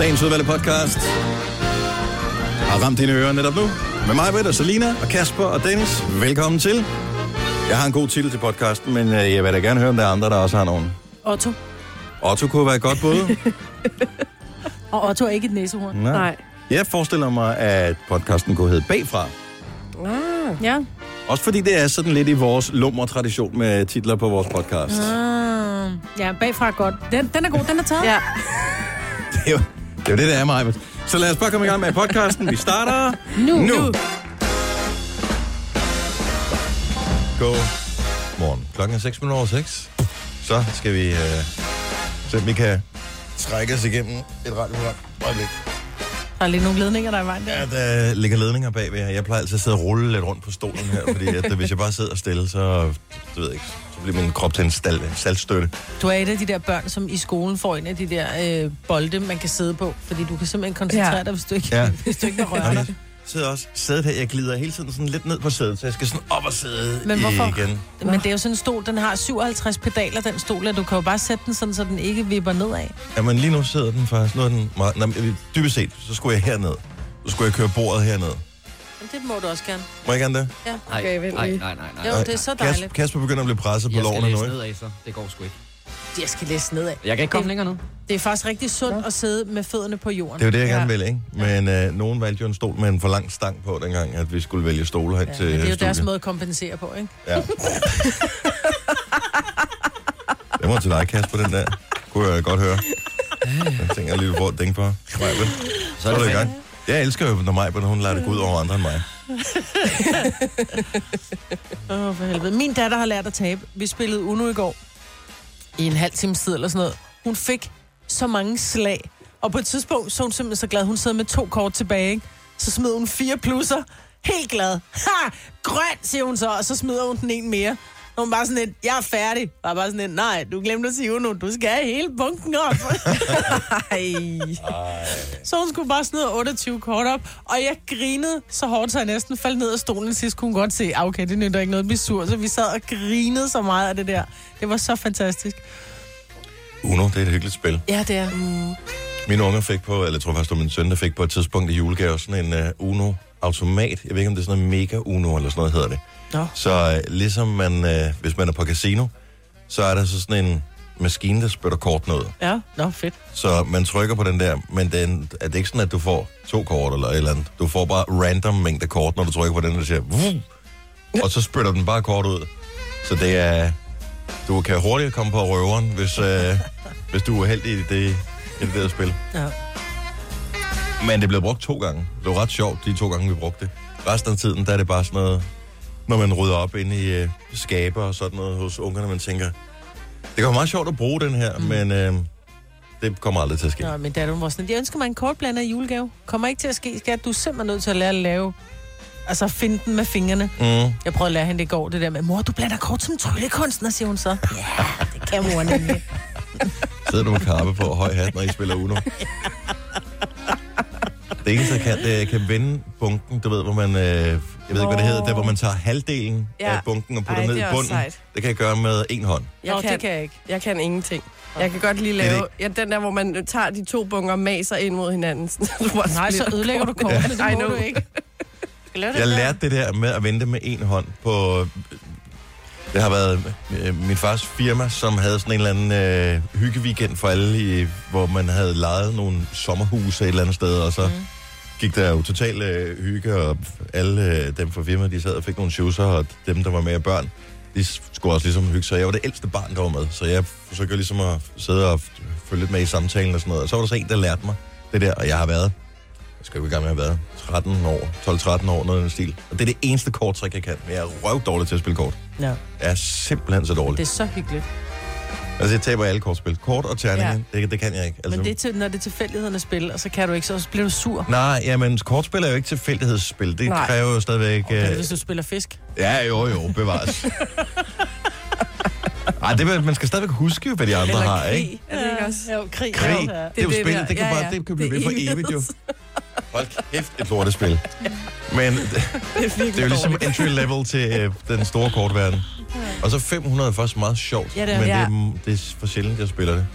Dagens udvalgte podcast har ramt dine ører netop nu. Med mig, Britt, og Selina, og Kasper og Dennis. Velkommen til. Jeg har en god titel til podcasten, men øh, jeg vil da gerne høre, om der er andre, der også har nogen. Otto. Otto kunne være et godt bud. Og Otto er ikke et næsehorn. Nej. Nej. Jeg forestiller mig, at podcasten kunne hedde Bagfra. Ah. Ja. Også fordi det er sådan lidt i vores lummer tradition med titler på vores podcast. Ah, ja, bagfra er godt. Den, den er god, den er taget. Ja. Det er jo det, er jo det der er mig. Så lad os bare komme i gang med podcasten. Vi starter Nu. nu. God morgen. Klokken er 6 minutter over 6. Så skal vi øh, se, om vi kan trække os igennem et radioprogram. Øjeblik. Der er lige nogle ledninger, der er i vejen der. Ja, der ligger ledninger bagved her. Jeg plejer altid at sidde og rulle lidt rundt på stolen her, fordi at, øh, hvis jeg bare sidder stille, så, det ved ikke, så bliver min krop til en stal, saltstøtte. Du er et af de der børn, som i skolen får en af de der øh, bolde, man kan sidde på. Fordi du kan simpelthen koncentrere Ja. dig, hvis du ikke, Ja. hvis du ikke kan røre Jamen, dig. Jeg sidder også sædet her. Jeg glider hele tiden sådan lidt ned på sædet, så jeg skal sådan op og sidde Men hvorfor? igen. Men det er jo sådan en stol, den har 57 pedaler, den stol, og du kan jo bare sætte den sådan, så den ikke vipper nedad. Jamen lige nu sidder den faktisk, nu er den meget, nej, men dybest set, så skulle jeg herned. Så skulle jeg køre bordet herned. Men det må du også gerne. Må jeg gerne det? Ja. Okay, nej, nej, nej, nej. Jo, det er så dejligt. Kasper, Kasper begynder at blive presset på Jeg skal lovene nu, læse ikke? nedad, så det går sgu ikke. Jeg skal læse nedad. Jeg kan ikke komme Det- længere ned. Det er faktisk rigtig sundt at sidde med fødderne på jorden. Det er jo det, jeg gerne vil, ikke? Men øh, nogen valgte jo en stol med en for lang stang på dengang, at vi skulle vælge stole hen Ja, til men det er jo deres studiet. måde at kompensere på, ikke? Ja. det var til dig, Kasper, den der. Kunne jeg godt høre. Jeg tænker lige, hvor dænge på. Vel? Så er det i gang. Jeg elsker jo, når mig, hun lader det gå ud over andre end mig. Åh, oh, for helvede. Min datter har lært at tabe. Vi spillede Uno i går. I en halv times tid eller sådan noget. Hun fik så mange slag. Og på et tidspunkt så hun simpelthen så glad. Hun sad med to kort tilbage, ikke? Så smed hun fire plusser. Helt glad. Ha! Grøn, siger hun så. Og så smider hun den en mere. Og hun bare sådan lidt, jeg er færdig. Og bare sådan lidt, nej, du glemte at sige Uno. Du skal have hele bunken op. Ej. Så hun skulle bare smide 28 kort op, og jeg grinede så hårdt, så jeg næsten faldt ned af stolen sidst. Kunne hun godt se, ah, okay, det nytter ikke noget at blive sur. Så vi sad og grinede så meget af det der. Det var så fantastisk. Uno, det er et hyggeligt spil. Ja, det er. Mm. Mine unger fik på, eller jeg tror faktisk, det var min søn, der fik på et tidspunkt i julegave sådan en uh, Uno-automat. Jeg ved ikke, om det er sådan noget Mega Uno, eller sådan noget hedder det. Nå. Så uh, ligesom man, uh, hvis man er på casino, så er der så sådan en maskine, der spytter kort ud. Ja, nå, fedt. Så man trykker på den der, men den, er det ikke sådan, at du får to kort eller et eller andet. Du får bare random mængde kort, når du trykker på den, der siger, Vuh! og så spytter den bare kort ud. Så det er, du kan hurtigt komme på røveren, hvis, øh, hvis du er heldig i det, i det der spil. Ja. Men det blev brugt to gange. Det var ret sjovt, de to gange, vi brugte det. Resten af tiden, der er det bare sådan noget, når man rydder op inde i øh, skaber og sådan noget hos ungerne, man tænker, det kan være meget sjovt at bruge den her, mm. men øh, det kommer aldrig til at ske. Nå, min datter hun var sådan, jeg ønsker mig en kortblander i julegave. Kommer ikke til at ske, skat. Du er simpelthen nødt til at lære at lave Altså finde den med fingrene. Mm. Jeg prøvede at lære hende det i går, det der med, mor, du blander kort som tryllekunstner, siger hun så. Ja, det kan mor nemlig. Sidder du med karpe på og høj hat, når I spiller Uno? Det eneste, jeg kan, det er, jeg kan vende bunken, du ved, hvor man, øh, jeg ved ikke, hvad det hedder, der hvor man tager halvdelen Ja. af bunken og putter Ej, ned i bunden. sejt. Det kan jeg gøre med en hånd. Jeg, Nå, kan, det kan jeg ikke. jeg kan ingenting. Jeg kan godt lige lave ja, den der, hvor man tager de to bunker og maser ind mod hinanden. så du Nej, så ødelægger du kortene. kortene, det I må du ikke. Jeg lærte det der med at vente med en hånd på... Det har været øh, min fars firma, som havde sådan en eller anden øh, hyggeweekend for alle, i, hvor man havde lejet nogle sommerhuse et eller andet sted, og så mm. gik der jo total øh, hygge, og alle øh, dem fra firmaet, de sad og fik nogle shoeser, og dem, der var med af børn, de skulle også ligesom hygge sig. Jeg var det ældste barn, der var med, så jeg forsøgte ligesom at sidde og følge lidt med i samtalen og sådan noget. Og så var der så en, der lærte mig det der, og jeg har været jeg skal jo i gang med at have været 13 år, 12-13 år, noget af den stil. Og det er det eneste korttrik, jeg kan. Men jeg er røv dårlig til at spille kort. Ja, Jeg er simpelthen så dårlig. det er så hyggeligt. Altså, jeg taber alle kortspil. Kort og terninger, Ja. det, det kan jeg ikke. Altså, Men det er til, når det er tilfældighedernes spil, og så kan du ikke, så bliver du sur. Nej, jamen, kortspil er jo ikke tilfældighedsspil. Det Nej. kræver jo stadigvæk... Men Øh... hvis du spiller fisk. Ja, jo, jo, bevares. Ej, det, man skal stadigvæk huske, jo, hvad de andre Eller har, krig, ikke? er det ikke også? Jo, krig. Krig, Ja. det er jo det spil, der. det kan, Ja, bare, ja. det kan Det blive er ved for evigt, jo. Hold kæft, et lortespil. Men det, Det er er jo ligesom entry level til øh, den store kortverden. Og så 500 er faktisk meget sjovt, Ja, det er- men ja. det, er, det er for sjældent, jeg spiller det.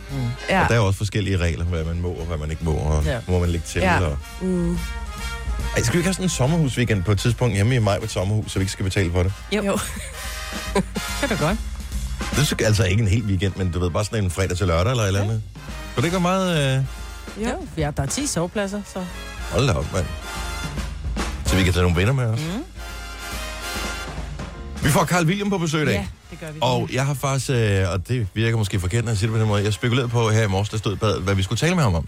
Ja. Og der er også forskellige regler, hvad man må og hvad man ikke må, og Ja. må man lægge til. Ja. Og... Mm. Ej, skal vi ikke have sådan en sommerhusweekend på et tidspunkt hjemme i mig på et sommerhus, så vi ikke skal betale for det? Jo. Jo. Det er da godt. Det er altså ikke en hel weekend, men du ved, bare sådan en fredag til lørdag eller et eller andet. Så det ikke være meget... Øh... Jo. Ja, der er 10 sovepladser, så... Hold da op, mand. Så vi kan tage nogle venner med os. Mm. Vi får Carl William på besøg i dag. Ja, det gør vi. Og jeg har faktisk, øh, og det virker måske forkert, når jeg siger det på den måde, jeg spekulerede på her i morges, der stod i badet, hvad vi skulle tale med ham om.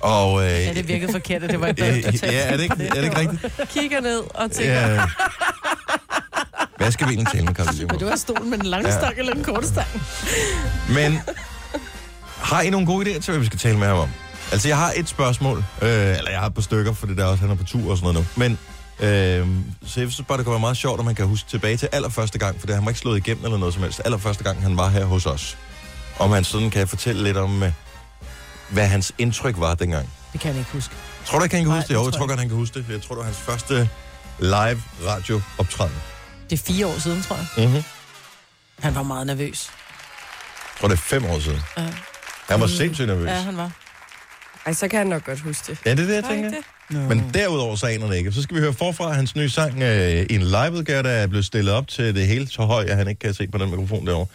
Og, øh, Ja, det virkede forkert, at det var et øh, bad, der ja, er det ikke, er det ikke rigtigt? Kigger ned og tænker, Ja. Hvad skal vi egentlig tale med Carl William om? du har stolen med den lange Ja. stang eller den korte stang. Men har I nogle gode idéer til, hvad vi skal tale med ham om? Altså, jeg har et spørgsmål, øh, eller jeg har et par stykker, for det der også, han er på tur og sådan noget nu. Men, øh, så jeg synes bare, det kunne være meget sjovt, at man kan huske tilbage til allerførste gang, for det han var ikke slået igennem eller noget som helst. Allerførste gang, han var her hos os. Om han sådan kan fortælle lidt om, øh, hvad hans indtryk var dengang. Det kan jeg ikke huske. Tror du ikke, han kan Nej, huske det? Jo, tror jeg jeg tror godt, han kan huske det. Jeg tror, det var hans første live radiooptræden. Det er fire år siden, tror jeg. Mm-hmm. Han var meget nervøs. Jeg tror, det er fem år siden. Ja, Han var sindssygt nervøs. ja han var. Ej, så kan han nok godt huske det. Ja, det er det, jeg tænker. det? No. Men derudover så aner det ikke. Så skal vi høre forfra hans nye sang øh, i en liveudgave, der er blevet stillet op til det hele så højt, at han ikke kan se på den mikrofon derovre.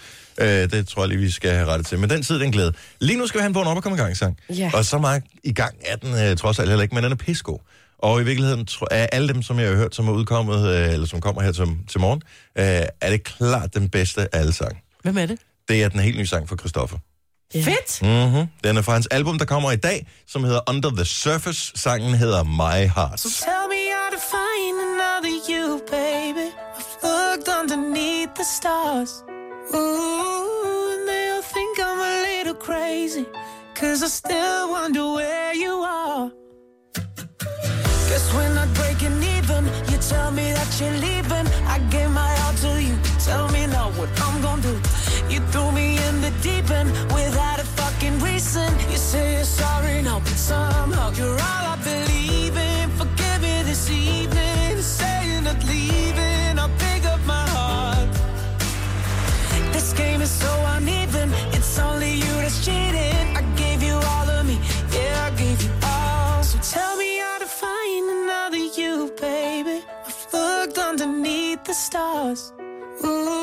Øh, det tror jeg lige, vi skal have rettet til. Men den tid, den glæde. Lige nu skal vi have en vågen op og komme i gang sang. Ja. Og så meget i gang er den øh, trods alt heller ikke, men den er pisko. Og i virkeligheden af alle dem, som jeg har hørt, som er udkommet, øh, eller som kommer her til, til morgen, øh, er det klart den bedste af alle sang. Hvem er det? Det er den helt nye sang fra Christoffer. Ja. Fedt! Mm-hmm. Den er fra hans album, der kommer i dag, som hedder Under the Surface. Sangen hedder My Heart. Tell me how to find another you, baby. I've looked underneath the stars. Ooh, and they'll think I'm a little crazy. Cause I still wonder where you are. Guess we're not breaking even. You tell me that you're leaving. I gave my all to you. Tell me now what I'm gonna do. You threw me the deep end without a fucking reason. You say you're sorry now, but somehow you're all I believe in. Forgive me this evening. Say you're not leaving. I'll pick up my heart. This game is so uneven. It's only you that's cheating. I gave you all of me. Yeah, I gave you all. So tell me how to find another you, baby. I've looked underneath the stars. Ooh,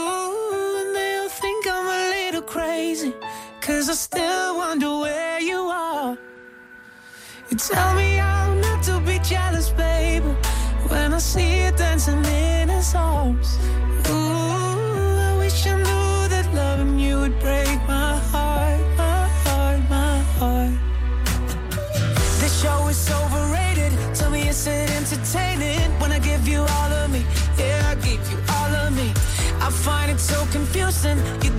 Cause I still wonder where you are. You tell me how not to be jealous, baby. When I see you dancing in his arms. Ooh, I wish I knew that loving you would break my heart, my heart, my heart. This show is overrated. Tell me, is it entertaining when I give you all of me? Yeah, I give you all of me. I find it so confusing. You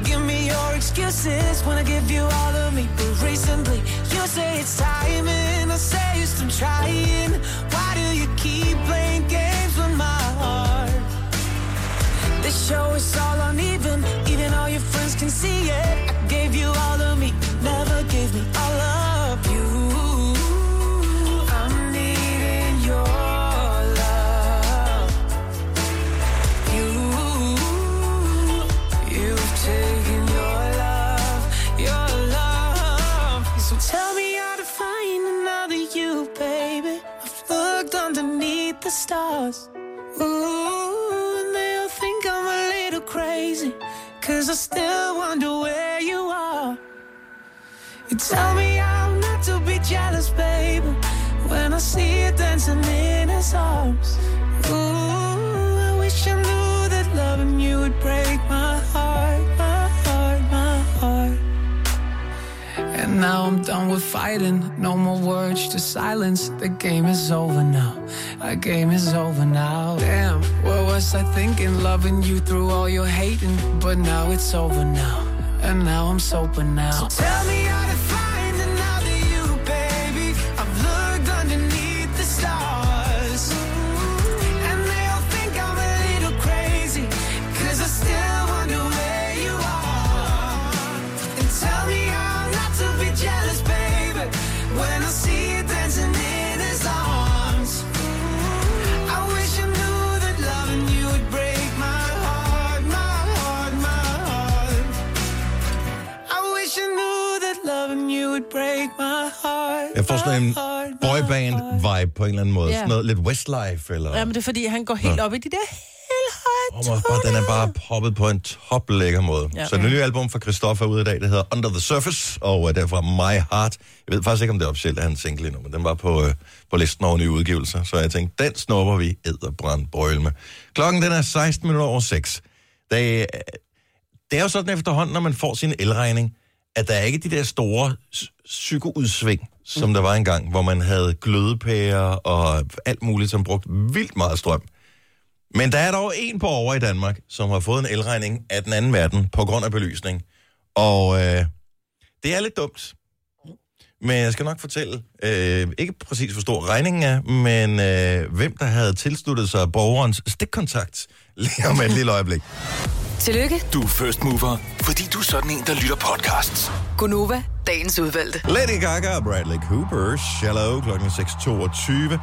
your excuses when I give you all of me. But recently, you say it's timing. I say you're still trying. Why do you keep playing games with my heart? This show is all uneven. Even all your friends can see it. I gave you all of the stars. Ooh, and they'll think I'm a little crazy. Cause I still wonder where you are. You tell me I'm not to be jealous, baby. When I see you dancing in his arms. Ooh, I wish I knew that loving you would break my heart, my heart, my heart. And now I'm done with fighting. No more words, just silence. The game is over now. Our game is over now. Damn, what was I thinking? Loving you through all your hating. But now it's over now. And now I'm sober now. So tell me en boyband-vibe på en eller anden måde. Ja. Sådan noget lidt Westlife, eller... Ja, men det er fordi, han går helt op i de der helt Oh, høje bare, den er bare poppet på en top lækker måde. Ja. Så det nye album fra Christoffer er ude i dag, det hedder Under the Surface, og uh, derfra My Heart. Jeg ved faktisk ikke, om det er officielt, at han single endnu, men den var på, uh, på listen over nye udgivelser, så jeg tænkte, den snupper vi æderbrændt brøl med. Klokken den er 16 minutter over 6. Det, er- det er jo sådan efterhånden, når man får sin elregning, at der er ikke de der store psykoudsving, som der var engang, hvor man havde glødepærer og alt muligt, som brugte vildt meget strøm. Men der er dog en på over i Danmark, som har fået en elregning af den anden verden på grund af belysning. Og øh, det er lidt dumt. Men jeg skal nok fortælle, øh, ikke præcis hvor stor regningen er, men øh, hvem der havde tilsluttet sig borgerens stikkontakt lige om et lille øjeblik. Tillykke, Du er first mover, fordi du er sådan en, der lytter podcasts. Gunova, dagens udvalgte. Lady Gaga og Bradley Cooper, Shallow, klokken 6.22.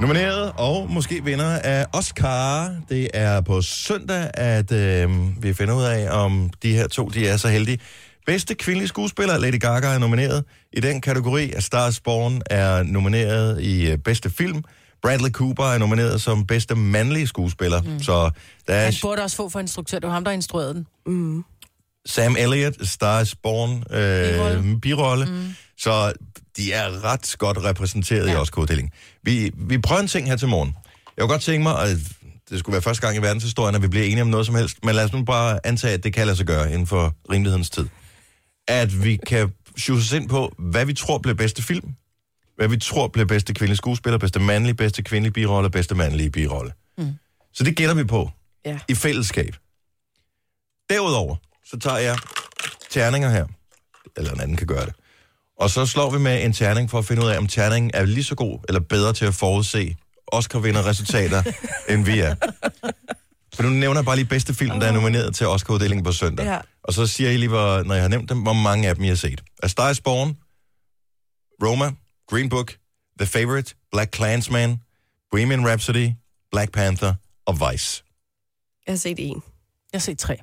Nomineret og måske vinder af Oscar. Det er på søndag, at øh, vi finder ud af, om de her to de er så heldige. Bedste kvindelige skuespiller, Lady Gaga, er nomineret. I den kategori er Stars Born er nomineret i øh, bedste film. Bradley Cooper er nomineret som bedste mandlige skuespiller. Mm. Så der er Han burde også få for instruktør. Det var ham, der instruerede den. Sam Elliott, Stars Born, Birolle. øh, birolle. Mm. Så de er ret godt repræsenteret ja. i. Oscar-uddelingen. Vi, vi prøver en ting her til morgen. Jeg kunne godt tænke mig, at det skulle være første gang i verdenshistorien, at vi bliver enige om noget som helst, men lad os nu bare antage, at det kan lade sig gøre inden for rimelighedens tid. At vi kan sjuse os ind på, hvad vi tror bliver bedste film, hvad vi tror bliver bedste kvindelige skuespiller, bedste mandlige, bedste kvindelige birolle, bedste mandlige birolle. Mm. Så det gætter vi på Ja. i fællesskab. Derudover, så tager jeg terninger her, eller en anden kan gøre det, og så slår vi med en terning for at finde ud af, om terningen er lige så god eller bedre til at forudse Oscar-vinder-resultater, end vi er. For nu nævner jeg bare lige bedste film, der er nomineret til Oscar-uddelingen på søndag. Ja. Og så siger I lige, hvor, når jeg har nævnt dem, hvor mange af dem I har set. A Star is Born, Roma, Green Book, The Favorite, Black Klansman, Bohemian Rhapsody, Black Panther og Vice. Jeg har set en. Jeg har set tre.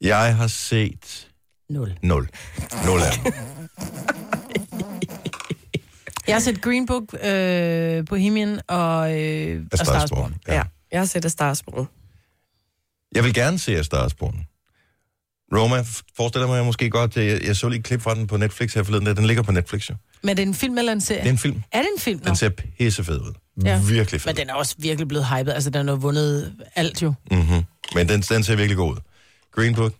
Jeg har set Nul. 0. 0 af dem. Jeg har set Green Book, øh, Bohemian og, øh, og. Born. Ja. Jeg har set A. Jeg vil gerne se A Star is Born. Roma, forestiller mig jeg måske godt, jeg, jeg så lige et klip fra den på Netflix her forleden, den ligger på Netflix jo. Men er det en film eller en serie? Det er en film. Er det en film? Nå. Den ser pissefed ud. Ja. Virkelig fed. Men den er også virkelig blevet hypet. Altså, den har vundet alt jo. Mm-hmm. Men den, den ser virkelig god ud. Green Book,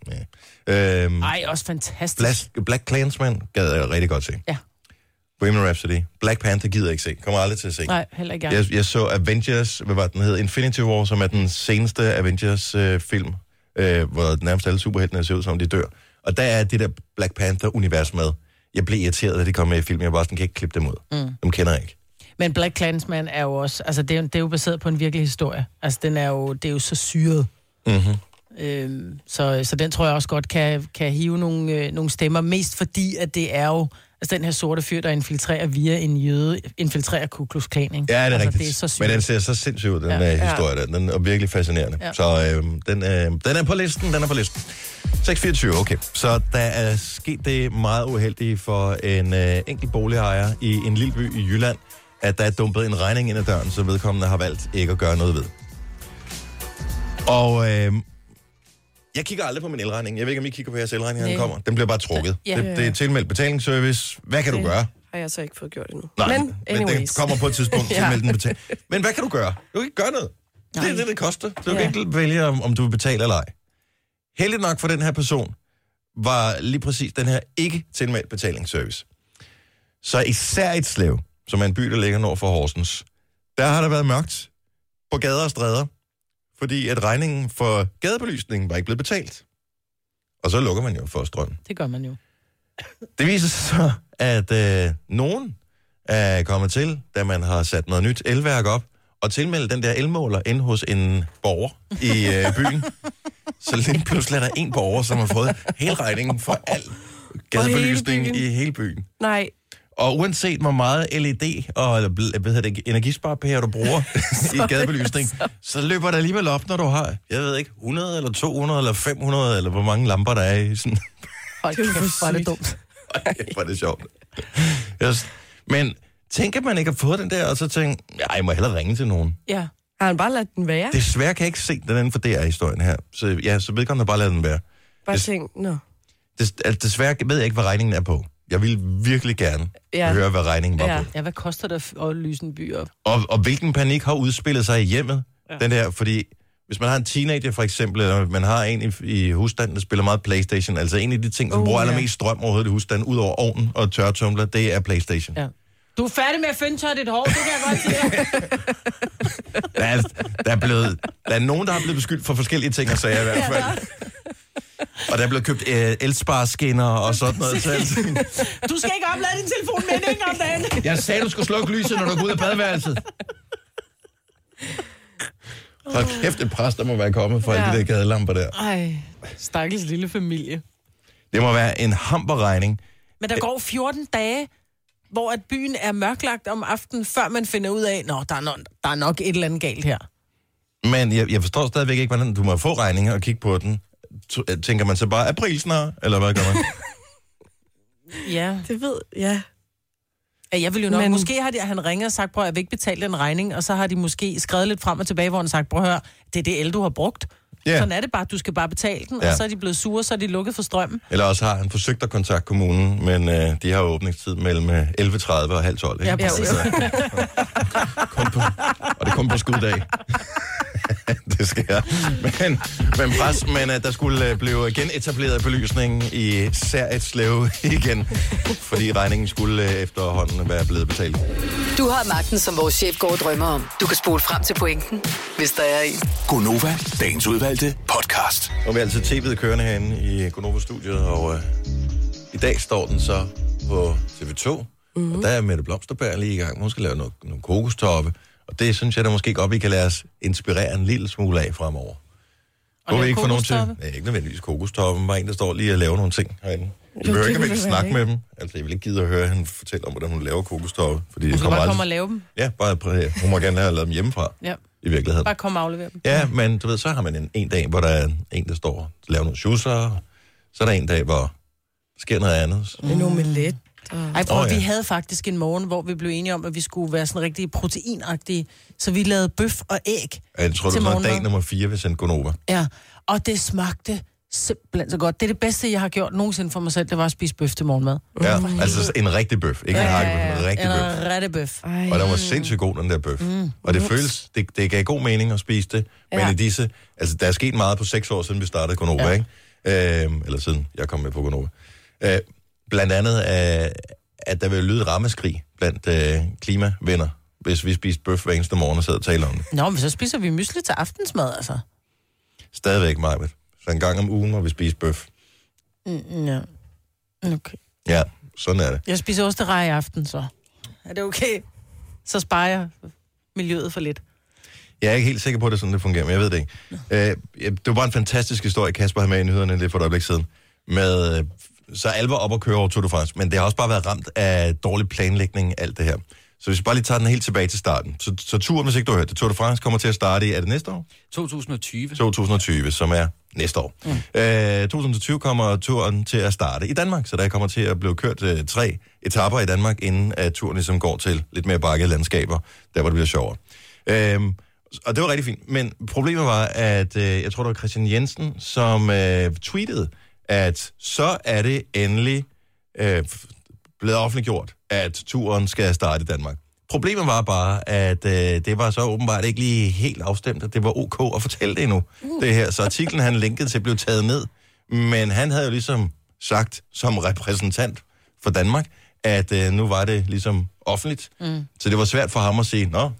ja. Øhm, Ej, også fantastisk. Black, Black Klansman gad jeg rigtig godt se. Ja. Bohemian Rhapsody. Black Panther gider jeg ikke se. Kommer aldrig til at se. Nej, heller ikke jeg. Jeg, så Avengers, hvad var den hed? Infinity War, som er den seneste Avengers-film, øh, hvor nærmest alle superheltene ser ud som, de dør. Og der er det der Black Panther-univers med. Jeg blev irriteret, da de kom med i filmen. Jeg var bare sådan, kan ikke klippe dem ud. Mm. Dem kender jeg ikke. Men Black Klansman er jo også... Altså, det er, jo- det er jo baseret på en virkelig historie. Altså, den er jo, det er jo så syret. Mm-hmm. Øhm, så, så den tror jeg også godt kan, kan hive nogle, øh, nogle stemmer. Mest fordi, at det er jo... Altså, den her sorte fyr, der infiltrerer via en jøde, infiltrerer Ku Klux Klan, ikke? Ja, det er altså, rigtigt. Det er så sygt. Men den ser så sindssygt ud, den Ja. Ja. historie der. Den er virkelig fascinerende. Ja. Så øh, den, øh, den er på listen, den er på listen. 624, okay. Så der er sket det meget uheldige for en øh, enkelt boligejer i en lille by i Jylland, at der er dumpet en regning ind ad døren, som vedkommende har valgt ikke at gøre noget ved. Og øh, jeg kigger aldrig på min elregning. Jeg ved ikke, om I kigger på jeres elregning, når den kommer. Den bliver bare trukket. Ja. Det, det er tilmeldt betalingsservice. Hvad kan du Okay. gøre? Har jeg så ikke fået gjort endnu. Nej, men men anyways. det kommer på et tidspunkt til Ja. ja. den betal. Men hvad kan du gøre? Du kan ikke gøre noget. Det er Nej. det, det koster. Du Ja. kan ikke vælge, om, om du vil betale eller ej. Heldigt nok for den her person, var lige præcis den her ikke tilmeldt betalingsservice. Så især et slev, som er en by, der ligger nord for Horsens, der har der været mørkt på gader og stræder, fordi at regningen for gadebelysningen var ikke blevet betalt. Og så lukker man jo for strøm. Det gør man jo. Det viser sig så, at øh, nogen er kommet til, da man har sat noget nyt elværk op, og tilmeldt den der elmåler ind hos en borger i øh, byen. Så lige pludselig er der en borger, som har fået hele regningen for al gadebelysning i hele byen. Nej, Og uanset hvor meget LED og hvad hedder det, energisparepærer du bruger i gadebelysning, så løber der alligevel op, når du har, jeg ved ikke, 100 eller 200 eller 500, eller hvor mange lamper der er i sådan Hold Det kæft, hvor er det dumt. Hvor er det sjovt. Jeg, Men tænk, at man ikke har fået den der, og så tænke, ja, jeg må hellere ringe til nogen. Ja. Har han bare ladet den være? Desværre kan jeg ikke se den anden for DR-historien her. Så ja, så vedkommende har bare ladet den være. Bare det- tænk, nå. Des, altså, desværre ved jeg ikke, hvad regningen er på. Jeg vil virkelig gerne ja. Ja. høre, hvad regningen var Ja. på. Ja, hvad koster det at- lyse en by op? Og, og hvilken panik har udspillet sig i hjemmet, ja. Ja. den der, fordi hvis man har en teenager for eksempel, eller man har en i, i husstanden, der spiller meget Playstation, altså en af de ting, som Uh, bruger ja. allermest strøm overhovedet i husstanden, ud over ovnen og tørretumbler, det er Playstation. Ja. Du er færdig med at finde tør dit hår, det kan jeg godt sige. Der, er, der, er blevet, der er nogen, der har blevet beskyldt for forskellige ting og sager i hvert fald. Og der er blevet købt øh, elsparskinner og sådan noget. Så, Du skal ikke oplade din telefon med en om dagen. jeg sagde, du skulle slukke lyset, når du går ud af badeværelset. Hold kæft, et pres, der må være kommet fra ja. Ja. alle de der gadelamper der. Ej, stakkels lille familie. Det må være en hamperregning. Men der går 14 dage, hvor at byen er mørklagt om aftenen, før man finder ud af, at der, er no- der er nok et eller andet galt her. Men jeg, jeg forstår stadigvæk ikke, hvordan du må få regninger og kigge på den. T- Tænker man så bare, april snart? Eller hvad gør man? Ja. Det ved, ja. ja jeg vil jo nok, Men... Måske har de, han ringet og sagt, prøv at jeg vil ikke betale den regning, og så har de måske skrevet lidt frem og tilbage, hvor han sagt, prøv at høre, det er det el, du har brugt. Yeah. Sådan er det bare, du skal bare betale den, Ja. og så er de blevet sure, så er de lukket for strømmen. Eller også har han forsøgt at kontakte kommunen, men øh, de har åbningstid mellem øh, 11.30 og halv 12. Ikke? Ja, præcis. kun på, og det er kun på skuddag. det sker. Men, men, pres, men uh, der skulle uh, blive genetableret belysning i især et slæve igen, fordi regningen skulle efterhånden være blevet betalt. Du har magten, som vores chef går og drømmer om. Du kan spole frem til pointen, hvis der er en. Gonova, dagens udvalgte podcast. Nu er vi altid tv'et kørende herinde i Gonova-studiet, og uh, i dag står den så på TV2, mm-hmm. og der er Mette Blomsterberg lige i gang. Hun skal lave nogle, nogle kokostoppe, og det synes jeg da måske godt, vi kan lade os inspirere en lille smule af fremover. Kunne vi lave ikke få nogen til? kokostoppe? Nej, ikke nødvendigvis kokostoppen, bare en, der står lige og laver nogle ting herinde. Jeg behøver ikke at det snakke med dem. Altså, jeg vil ikke gide at høre hende fortælle om, hvordan hun laver kokostoppe. Fordi det skal kommer bare aldrig... komme og lave dem. Ja, bare prøv, hun må gerne have lavet dem hjemmefra, Ja. i virkeligheden. Bare komme og aflevere dem. Ja, men du ved, så har man en, en dag, hvor der er en, der står og laver nogle schusser. Så er der en dag, hvor der sker noget andet. En omelet. Ej, prøv, oh, ja. ja. vi havde faktisk en morgen, hvor vi blev enige om, at vi skulle være sådan rigtig proteinagtige. Så vi lavede bøf og æg. Jeg tror, det Til var dag nummer 4, vi sendte Gonova. Ja, og det smagte simpelthen så godt. Det er det bedste, jeg har gjort nogensinde for mig selv, det var at spise bøf til morgenmad. Ja, altså en rigtig bøf. Ikke en hakkebøf, en rigtig bøf. En rigtig bøf. Ej. Og den var sindssygt god, den der bøf. Mm. Og det føles, det, det gav god mening at spise det. Men Ja. i disse, altså der er sket meget på seks år, siden vi startede Gonova, ja. ikke? Øhm, eller siden jeg kom med på Gonova. Øh, blandt andet, øh, at der vil lyde rammeskrig blandt øh, klimavenner, hvis vi spiste bøf hver eneste morgen og sad og talte om det. Nå, men så spiser vi mysli til aftensmad, altså. Stadigvæk, Majbet. Så en gang om ugen må vi spise bøf. Mm, ja. Okay. Ja, sådan er det. Jeg spiser osterej i aften, så. Er det okay? Så sparer jeg miljøet for lidt. Jeg er ikke helt sikker på, at det er sådan, det fungerer, men jeg ved det ikke. Øh, det var bare en fantastisk historie, Kasper havde med i nyhederne lidt for et øjeblik siden. Med, øh, så alvor op at køre over Tour de France, men det har også bare været ramt af dårlig planlægning, alt det her. Så hvis vi bare lige tager den helt tilbage til starten. Så, så turen, hvis ikke du har hørt det, Tour de France kommer til at starte i, er det næste år? 2020. 2020, som er næste år. Mm. Øh, 2020 kommer turen til at starte i Danmark, så der kommer til at blive kørt øh, tre etapper i Danmark, inden at turen ligesom går til lidt mere bakkede landskaber, der hvor det bliver sjovere. Øhm, og det var rigtig fint, men problemet var, at øh, jeg tror, det var Christian Jensen, som øh, tweetede, at så er det endelig øh, blevet offentliggjort, at turen skal starte i Danmark. Problemet var bare, at øh, det var så åbenbart ikke lige helt afstemt, at det var ok at fortælle det endnu, uh. det her. Så artiklen, han linkede til, blev taget ned. Men han havde jo ligesom sagt, som repræsentant for Danmark, at øh, nu var det ligesom offentligt. Mm. Så det var svært for ham at sige, nå,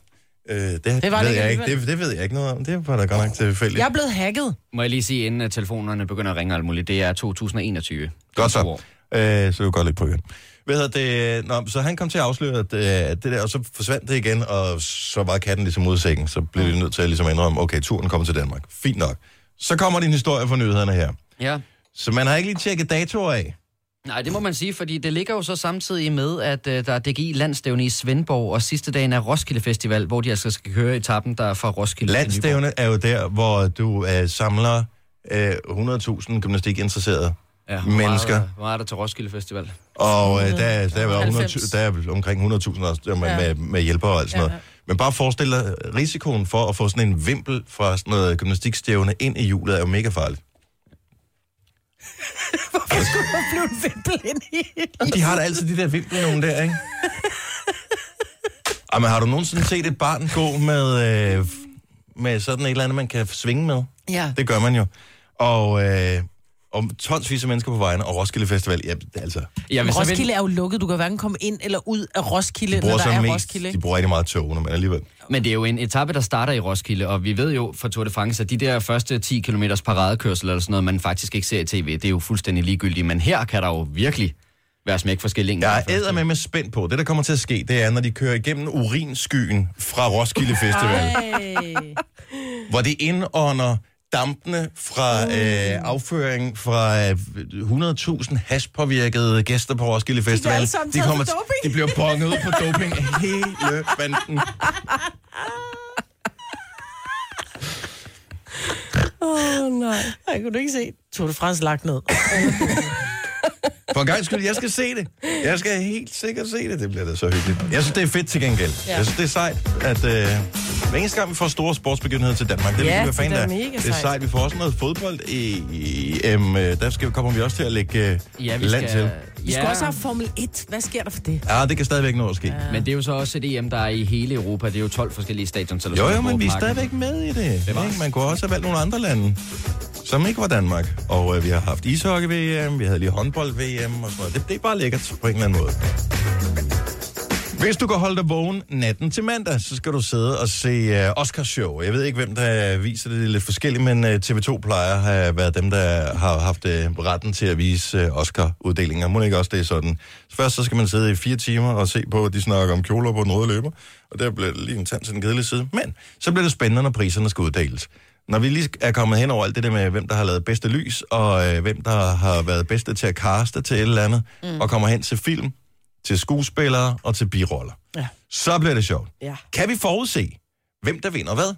øh, det, det, var ved det jeg ikke det, det ved jeg ikke noget om. Det var da godt nok tilfældigt. Jeg er blevet hacket. Må jeg lige sige, inden at telefonerne begynder at ringe alt muligt, det er 2021. Godt så. Øh, så vi går lidt på igen. Hvad hedder det? Nå, så han kom til at afsløre at, øh, at det der, og så forsvandt det igen, og så var katten ligesom ud af sækken. Så blev vi nødt til at ligesom indrømme, okay, turen kommer til Danmark. Fint nok. Så kommer din historie fra nyhederne her. Ja. Så man har ikke lige tjekket datoer af. Nej, det må man sige, fordi det ligger jo så samtidig med, at øh, der er DGI landstævne i Svendborg, og sidste dagen er Roskilde Festival, hvor de altså skal køre etappen, der er fra Roskilde. Landstævne er jo der, hvor du øh, samler øh, 100.000 gymnastikinteresserede Ja, hvor mennesker. Meget, hvor meget er der til Roskilde Festival? Og øh, der, er- der, er vel 90. 100, der er omkring 100.000 også, der med, Ja. med, med hjælpere og alt sådan Ja, noget. Men bare forestil dig, risikoen for at få sådan en vimpel fra sådan noget gymnastikstævne ind i hjulet er jo mega farligt. Der blev en vimpel ind i. De har da altid de der vimpel nogen der, ikke? Og men har du nogensinde set et barn gå med, øh, med sådan et eller andet, man kan svinge med? Ja. Det gør man jo. Og, øh, og tonsvis af mennesker på vejene, og Roskilde Festival, ja, det er altså, vil Men Roskilde er jo lukket. Du kan hverken komme ind eller ud af Roskilde, de når bruger, der er mest, Roskilde. de ikke? bruger rigtig meget togene, men alligevel. men det er jo en etape, der starter i Roskilde, og vi ved jo fra Tour de France, at de der første 10 km paradekørsel eller sådan noget, man faktisk ikke ser i tv, det er jo fuldstændig ligegyldigt. Men her kan der jo virkelig være smæk for skillingen. Jeg er med med spændt på. Det, der kommer til at ske, det er, når de kører igennem urinskyen fra Roskilde Festival, Ej. hvor de indånder dampene fra øh, afføring fra øh, 100.000 hashpåvirkede gæster på Roskilde Festival. for til- doping. de bliver bonget ud på doping hele banden. Åh, oh, nej. Ej, kunne du ikke se? Tour de France lagt ned. For en gang skyld, jeg skal se det. Jeg skal helt sikkert se det. Det bliver da så hyggeligt. Jeg synes, det er fedt til gengæld. Ja. Jeg synes, det er sejt, at øh, hver eneste gang, vi får store sportsbegivenheder til Danmark, det Ja, er vi det fan er af. mega Det er sejt. Vi får også noget fodbold i, i EM. Øh, Der skal, kommer vi også til at lægge øh, Ja, vi land skal, til. Vi skal også have Formel 1. Hvad sker der for det? Ja, det kan stadigvæk nå at ske. Ja. Men det er jo så også et EM, der er i hele Europa. Det er jo 12 forskellige stadions. Eller Jo, jo, men vi er stadigvæk med i det. var- Ikke? Man kunne også have valgt nogle andre lande, som ikke var Danmark. Og øh, vi har haft ishockey-VM, vi havde lige håndbold-VM og sådan noget. Det, det er bare lækkert på en eller anden måde. Hvis du kan holde dig vågen natten til mandag, så skal du sidde og se uh, Oscar-show. Jeg ved ikke, hvem der viser det, det er lidt forskelligt, men uh, TV2 plejer at have været dem, der har haft uh, retten til at vise uh, Oscar-uddelinger. Må ikke også det er sådan. Så først så skal man sidde i fire timer og se på, at de snakker om kjoler på den røde løber, og der bliver lige en tand til den kedelige side. Men så bliver det spændende, når priserne skal uddeles. Når vi lige er kommet hen over alt det der med, hvem der har lavet bedste lys, og øh, hvem der har været bedste til at kaste til et eller andet, mm. og kommer hen til film, til skuespillere og til biroller. Ja. Så bliver det sjovt. Ja. Kan vi forudse, hvem der vinder hvad?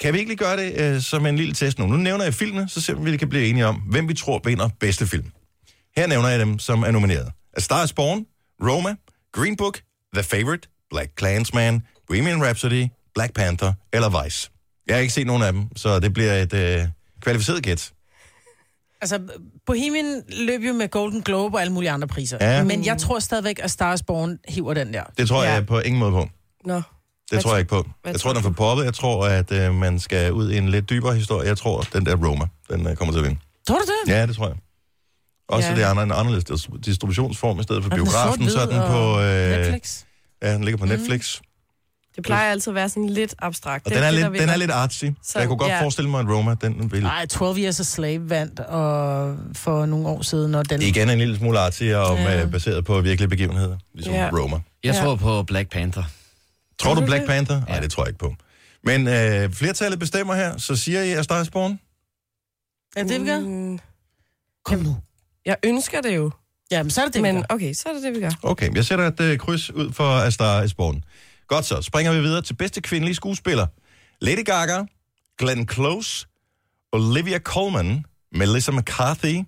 Kan vi ikke lige gøre det øh, som en lille test nu? Nu nævner jeg filmene, så ser vi, om vi kan blive enige om, hvem vi tror vinder bedste film. Her nævner jeg dem, som er nomineret. A Star is Born, Roma, Green Book, The Favorite, Black Clansman, Bohemian Rhapsody, Black Panther eller Vice. Jeg har ikke set nogen af dem, så det bliver et øh, kvalificeret gæt. Altså, Bohemian løb jo med Golden Globe og alle mulige andre priser. Ja. Men jeg tror stadigvæk, at Stars Born hiver den der. Det tror Ja. jeg på ingen måde på. Nå. Det Hvad tror jeg ikke på. hvad Jeg tror, den er for poppet. Jeg tror, at øh, man skal ud i en lidt dybere historie. Jeg tror, den der Roma, den øh, kommer til at vinde. Tror du det? Ja, det tror jeg. Også Ja. det er en anderledes dis- distributionsform i stedet for biografen, så er den på... Øh, Netflix. ja, den ligger på Netflix. Det plejer altid at være sådan lidt abstrakt. Og Det den er, lidt, den er lidt artsy. Så jeg kunne godt ja. forestille mig, at Roma, den vil... Nej, 12 Years a Slave vandt og for nogle år siden, og den... Igen en lille smule artsy og Ja. ja. baseret på virkelige begivenheder, ligesom Ja. ja. Roma. Jeg Ja. tror på Black Panther. Tror du Black? Panther? Nej, Ja. det tror jeg ikke på. Men øh, flertallet bestemmer her, så siger I, at Star is Born? Er det det, vi gør? Mm, Kom nu. Jeg ønsker det jo. Jamen, så er det det, vi Men gør. okay, så er det det, vi gør. Okay, jeg sætter et øh, kryds ud for A Star is Born. Godt så, springer vi videre til bedste kvindelige skuespiller. Lady Gaga, Glenn Close, Olivia Colman, Melissa McCarthy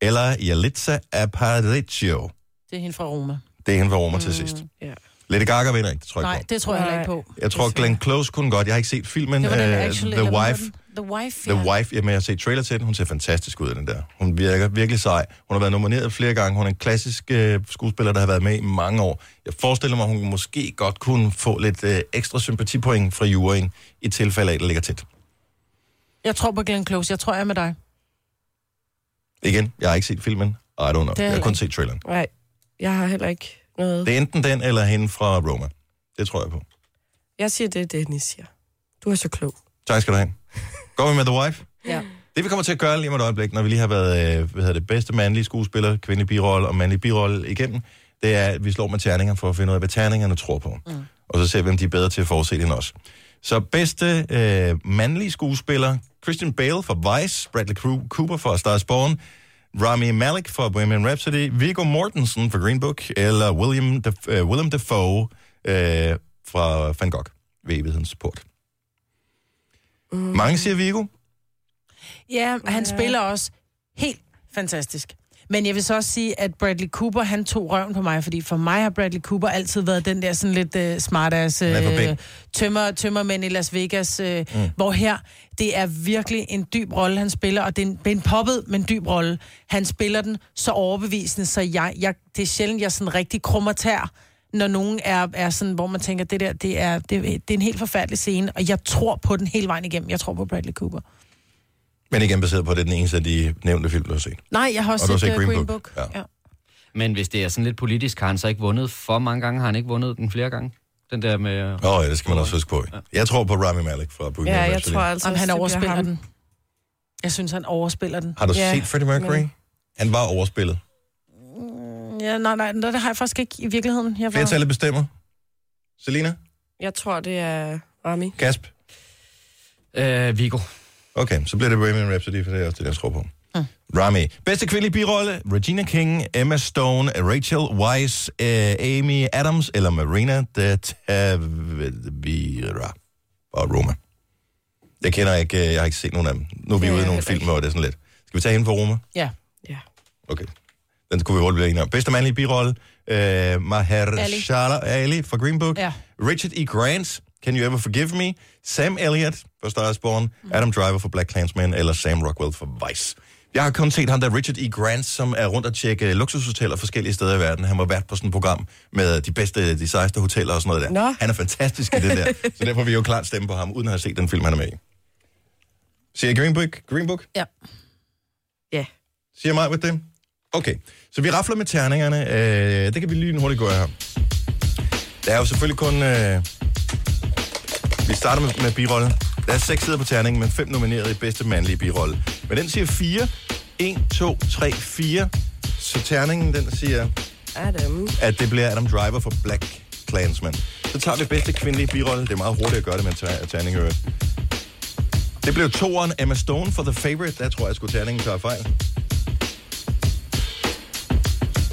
eller Yalitza Aparicio. Det er hende fra Roma. Det er hende fra Roma til sidst. Ja. Lady Gaga vinder ikke, det tror jeg Nej, ikke på. det tror jeg heller ikke på. Jeg tror, Glenn Close kunne godt. Jeg har ikke set filmen den actually... The Wife. den? The Wife, The ja. Wife, jamen jeg har set trailer til den, hun ser fantastisk ud af den der. Hun virker virkelig sej. Hun har været nomineret flere gange. Hun er en klassisk øh, skuespiller, der har været med i mange år. Jeg forestiller mig, at hun måske godt kunne få lidt øh, ekstra sympatipoint fra juryen, i tilfælde af, at det ligger tæt. Jeg tror på Glenn Close. Jeg tror, jeg er med dig. Igen, jeg har ikke set filmen. I don't know. Jeg har kun ikke. set traileren. Nej, jeg har heller ikke noget. Det er enten den, eller hende fra Roma. Det tror jeg på. Jeg siger det, Dennis siger. Du er så klog. Tak skal du have. Går vi med The Wife? Ja. Det vi kommer til at gøre lige om et øjeblik, når vi lige har været øh, hvad hedder det, bedste mandlige skuespiller, kvindelig birolle og mandlig birolle igennem, det er, at vi slår med terninger for at finde ud af, hvad terningerne tror på. Mm. Og så ser vi, hvem de er bedre til at forudse det end os. Så bedste øh, mandlige skuespiller, Christian Bale for Vice, Bradley Coo- Cooper for Star is Born, Rami Malek for Bohemian Rhapsody, Viggo Mortensen for Green Book, eller William, Def- øh, Willem Dafoe øh, fra Van Gogh ved evighedens port. Mm. Mange siger Viggo. Ja, han Ja. spiller også helt fantastisk. Men jeg vil så også sige, at Bradley Cooper, han tog røven på mig, fordi for mig har Bradley Cooper altid været den der sådan lidt uh, smartass uh, tømmer, tømmermænd i Las Vegas, uh, mm. hvor her, det er virkelig en dyb rolle, han spiller, og det er en, en poppet, men dyb rolle. Han spiller den så overbevisende, så jeg, jeg, det er sjældent, jeg sådan rigtig krummer tær, når nogen er, er sådan, hvor man tænker, det der, det er, det, det er en helt forfærdelig scene, og jeg tror på den hele vejen igennem. Jeg tror på Bradley Cooper. Men igen baseret på, at det er den eneste af de nævnte film, du har set. Nej, jeg har også Og set, set uh, Green Green Book? Book. Ja. Ja. Men hvis det er sådan lidt politisk, har han så ikke vundet for mange gange? Har han ikke vundet den flere gange? Den der med... Åh oh, ja, det skal man også huske på. Jeg tror på Rami Malek fra Bohemian Ja, jeg Rhapsody. tror altså, Jamen, han overspiller den. Jeg synes, han overspiller den. Har du Ja, set Freddie Mercury? men- Han var overspillet. Ja, nej, nej, det har jeg faktisk ikke i virkeligheden. Jeg var... Flertallet bestemmer. Selina? Jeg tror, det er Rami. Gasp? Øh, Vigo. Okay, så bliver det Bohemian Rhapsody, for det er også det, jeg tror på. Mm. Rami. Bedste kvindelige birolle, Regina King, Emma Stone, Rachel Weisz, uh, Amy Adams eller Marina de Tavira og Roma. Jeg kender ikke, øh, jeg har ikke set nogen af dem. Nu er vi Ja, ude i nogle film, hvor det er sådan lidt. Skal vi tage hende for Roma? Ja. Ja. Okay. Den kunne vi hurtigt blive enige om. Bedste mandlige birolle, uh, Mahershala Ali fra Green Book. Ja. Richard E. Grant, Can You Ever Forgive Me? Sam Elliott for Star is Born. Adam Driver for Black Clansman. Eller Sam Rockwell for Vice. Jeg har kun set ham der, Richard E. Grant, som er rundt og tjekke luksushoteller forskellige steder i verden. Han var vært på sådan et program med de bedste, de sejeste hoteller og sådan noget der. Nå. Han er fantastisk i det der. så derfor vil jeg jo klart stemme på ham, uden at have set den film, han er med i. Siger Green Book? Green Book? Ja. Ja. Siger mig med det? Okay, så vi rafler med terningerne. Øh, det kan vi lige hurtigt gå her. Der er jo selvfølgelig kun... Øh, vi starter med, med birolle. Der er seks sider på terningen, men fem nomineret i bedste mandlige birolle. Men den siger fire. 1, 2, 3, 4. Så terningen, den siger, Adam. at det bliver Adam Driver for Black Clansman. Så tager vi bedste kvindelige birolle. Det er meget hurtigt at gøre det med en ter- terning, øvrigt. Det blev toeren Emma Stone for The Favorite. Der tror jeg, skulle terningen tage fejl.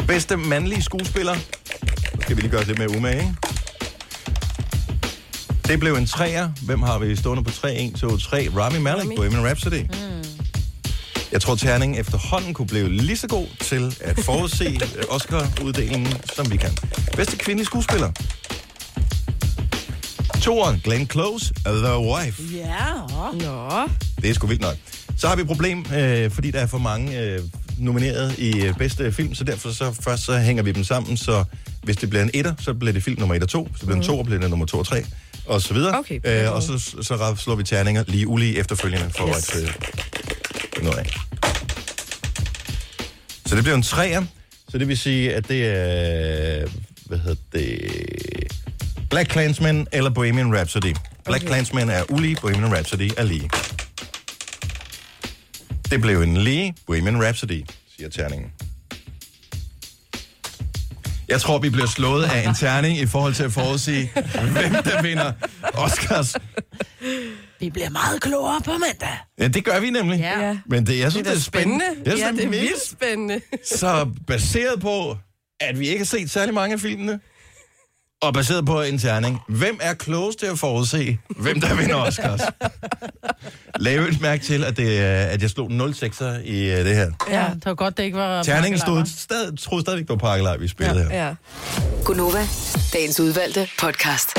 Bedste mandlige skuespiller. Nu skal vi lige gøre os lidt mere umage, ikke? Det blev en træer. Hvem har vi stående på 3? 1, 2, 3. Rami Malek, Rami. Bohemian Rhapsody. Mm. Jeg tror, terningen efterhånden kunne blive lige så god til at forudse Oscar-uddelingen, som vi kan. Bedste kvindelige skuespiller. Toren, Glenn Close, The Wife. Ja. Nå. Det er sgu vildt nok. Så har vi et problem, øh, fordi der er for mange øh, nomineret i øh, bedste film, så derfor så først så hænger vi dem sammen, så hvis det bliver en etter, så bliver det film nummer 1 og 2, hvis det bliver en 2, bliver det nummer 2 og 3, og så videre. Okay. Øh, og så, så slår vi terninger lige ulige efterfølgende for Yes. at øh, noget af. Så det bliver en 3'er, så det vil sige, at det er, hvad hedder det, Black Clansman eller Bohemian Rhapsody. Black Okay. Clansman er ulige, Bohemian Rhapsody er lige. Det blev en lige Bohemian Rhapsody, siger terningen. Jeg tror, vi bliver slået af en terning i forhold til at forudsige, hvem der vinder Oscars. Vi bliver meget klogere på mandag. Ja, det gør vi nemlig. Ja. Men det, jeg synes, Det er da spændende. Jeg synes, ja, det er vildt spændende. Så baseret på, at vi ikke har set særlig mange af filmene, og baseret på en terning, hvem er klogest til at forudse, hvem der vinder Oscars? Lav et mærke til, at, det, er- at jeg slog 0 6'er i uh, det her. Ja, det var godt, det ikke var... Terningen stod stadig, troede stadigvæk, det var pakkelej, vi spillede ja. her. Ja. Gunova, dagens udvalgte podcast.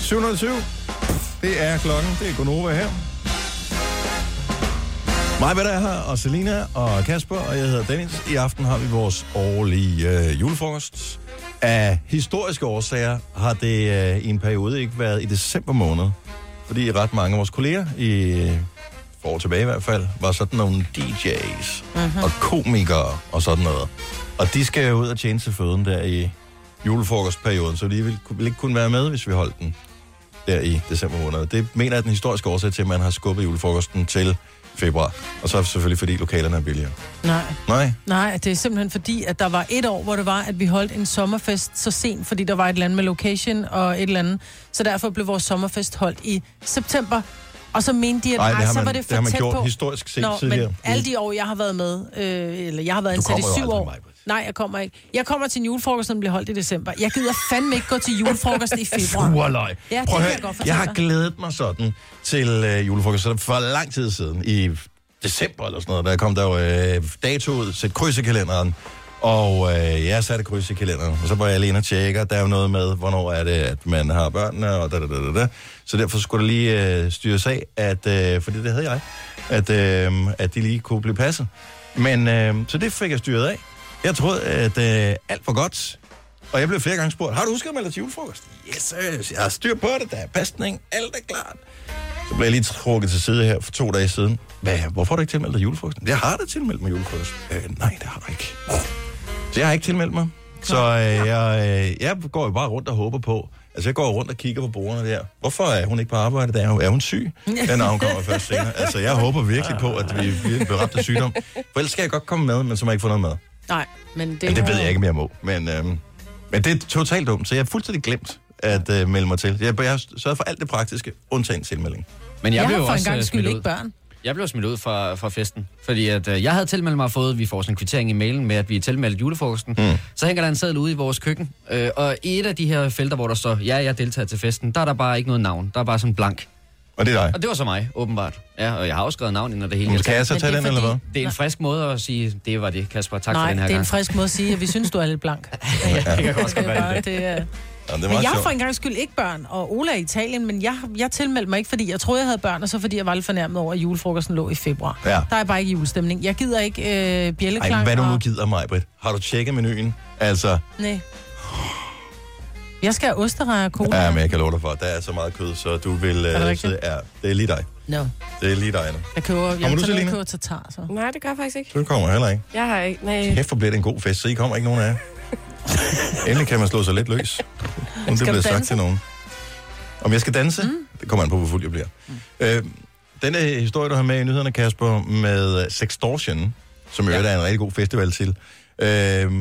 707. Det er klokken. Det er Gonova her. Mig, hvad der er her, og Selina og Kasper, og jeg hedder Dennis. I aften har vi vores årlige øh, julefrokost. Af historiske årsager har det øh, i en periode ikke været i december måned, fordi ret mange af vores kolleger, i øh, for år tilbage i hvert fald, var sådan nogle DJ's mm-hmm. og komikere og sådan noget. Og de skal jo ud og tjene til føden der i julefrokostperioden, så de ville, ville ikke kunne være med, hvis vi holdt den der i december måned. Det mener jeg er den historiske årsag til, at man har skubbet julefrokosten til februar. Og så selvfølgelig, fordi lokalerne er billigere. Nej, Nej, nej, det er simpelthen fordi, at der var et år, hvor det var, at vi holdt en sommerfest så sent, fordi der var et eller andet med location og et eller andet. Så derfor blev vores sommerfest holdt i september. Og så mente de, at ej, det har så man, var det for det har man tæt gjort på. historisk set Nå, tidligere. men alle de år, jeg har været med, øh, eller jeg har været ansat i syv år. mig. Nej, jeg kommer ikke. Jeg kommer til en julefrokost, som bliver holdt i december. Jeg gider fandme ikke gå til julefrokost i februar. Ja, det Prøv kan jeg godt jeg har glædet mig sådan til øh, julefrokost for lang tid siden, i december eller sådan noget, der kom der jo øh, dato ud, sæt kryds i kalenderen, og øh, jeg satte kryds i kalenderen, og så var jeg alene og tjekke, og der er jo noget med, hvornår er det, at man har børnene, og da, da, da, da. Så derfor skulle der lige øh, styres af, at, øh, fordi det havde jeg, at, øh, at de lige kunne blive passet. Men, øh, så det fik jeg styret af. Jeg troede, at øh, alt var godt, og jeg blev flere gange spurgt, har du husket at melde dig til julefrokost? Yes, yes, jeg har styr på det, der er pasning, alt er klart. Så blev jeg lige trukket til side her for to dage siden. Hvad, hvorfor har du ikke tilmeldt dig julefrokosten? Jeg har da tilmeldt mig julefrokost. Øh, nej, det har jeg ikke. Så jeg har ikke tilmeldt mig. Så øh, jeg, øh, jeg går jo bare rundt og håber på, altså jeg går rundt og kigger på bordene der. Hvorfor er hun ikke på arbejde der? Er hun syg? Den navn kommer først senere. Altså jeg håber virkelig på, at vi vi bliver ramt af sygdom. For ellers skal jeg godt komme med, men så må jeg ikke få noget med. Nej, men det, Men det ved jeg ikke, om jeg må. Men, øhm, men det er totalt dumt, så jeg har fuldstændig glemt at øh, melde mig til. Jeg, jeg har sørget for alt det praktiske, undtagen tilmelding. Men Jeg, jeg, blev har for en også gang øh, skyld smidt ikke ud. børn. Jeg blev smidt ud fra, fra festen, fordi at, øh, jeg havde tilmeldt mig og fået, vi får sådan en kvittering i mailen med, at vi er tilmeldt julefrokosten. Mm. Så hænger der en seddel ude i vores køkken, øh, og i et af de her felter, hvor der står, ja, jeg deltager til festen, der er der bare ikke noget navn. Der er bare sådan blank. Og det er dig. Og det var så mig, åbenbart. Ja, og jeg har også skrevet navn ind og det hele. Men kan jeg så tage det er den, eller hvad? fordi- Det er en frisk måde at sige, det var det, Kasper. Tak Nej, for den her det er en gang. frisk måde at sige, at vi synes, du er lidt blank. det kan også Det godt er være bare, det. det er... Ja, det er Men jeg sjovt. for en gang skyld ikke børn, og Ola er i Italien, men jeg, jeg tilmeldte mig ikke, fordi jeg troede, jeg havde børn, og så fordi jeg var lidt fornærmet over, at julefrokosten lå i februar. Ja. Der er bare ikke julestemning. Jeg gider ikke øh, bjælleklang. Ej, hvad du nu gider mig, Britt. Har du tjekket menuen? Altså, Nej. Jeg skal have osterejer og cola. ja, men jeg kan love dig for, der er så meget kød, så du vil... det Øh, rigtigt? ja, det er lige dig. No. Det er lige dig nu. Jeg køber, jeg Kommer du, Selina? køber tatar, så. Nej, det gør jeg faktisk ikke. Du kommer heller ikke. Jeg har ikke. Nej. Kæft, hvor bliver det en god fest, så I kommer ikke nogen af jer. Endelig kan man slå sig lidt løs. Uden det bliver sagt til nogen. Om jeg skal danse? Mm. Det kommer an på, hvor fuld jeg bliver. Mm. Øh, denne historie, du har med i nyhederne, Kasper, med Sextortion, som jo ja. er en rigtig god festival til, øh,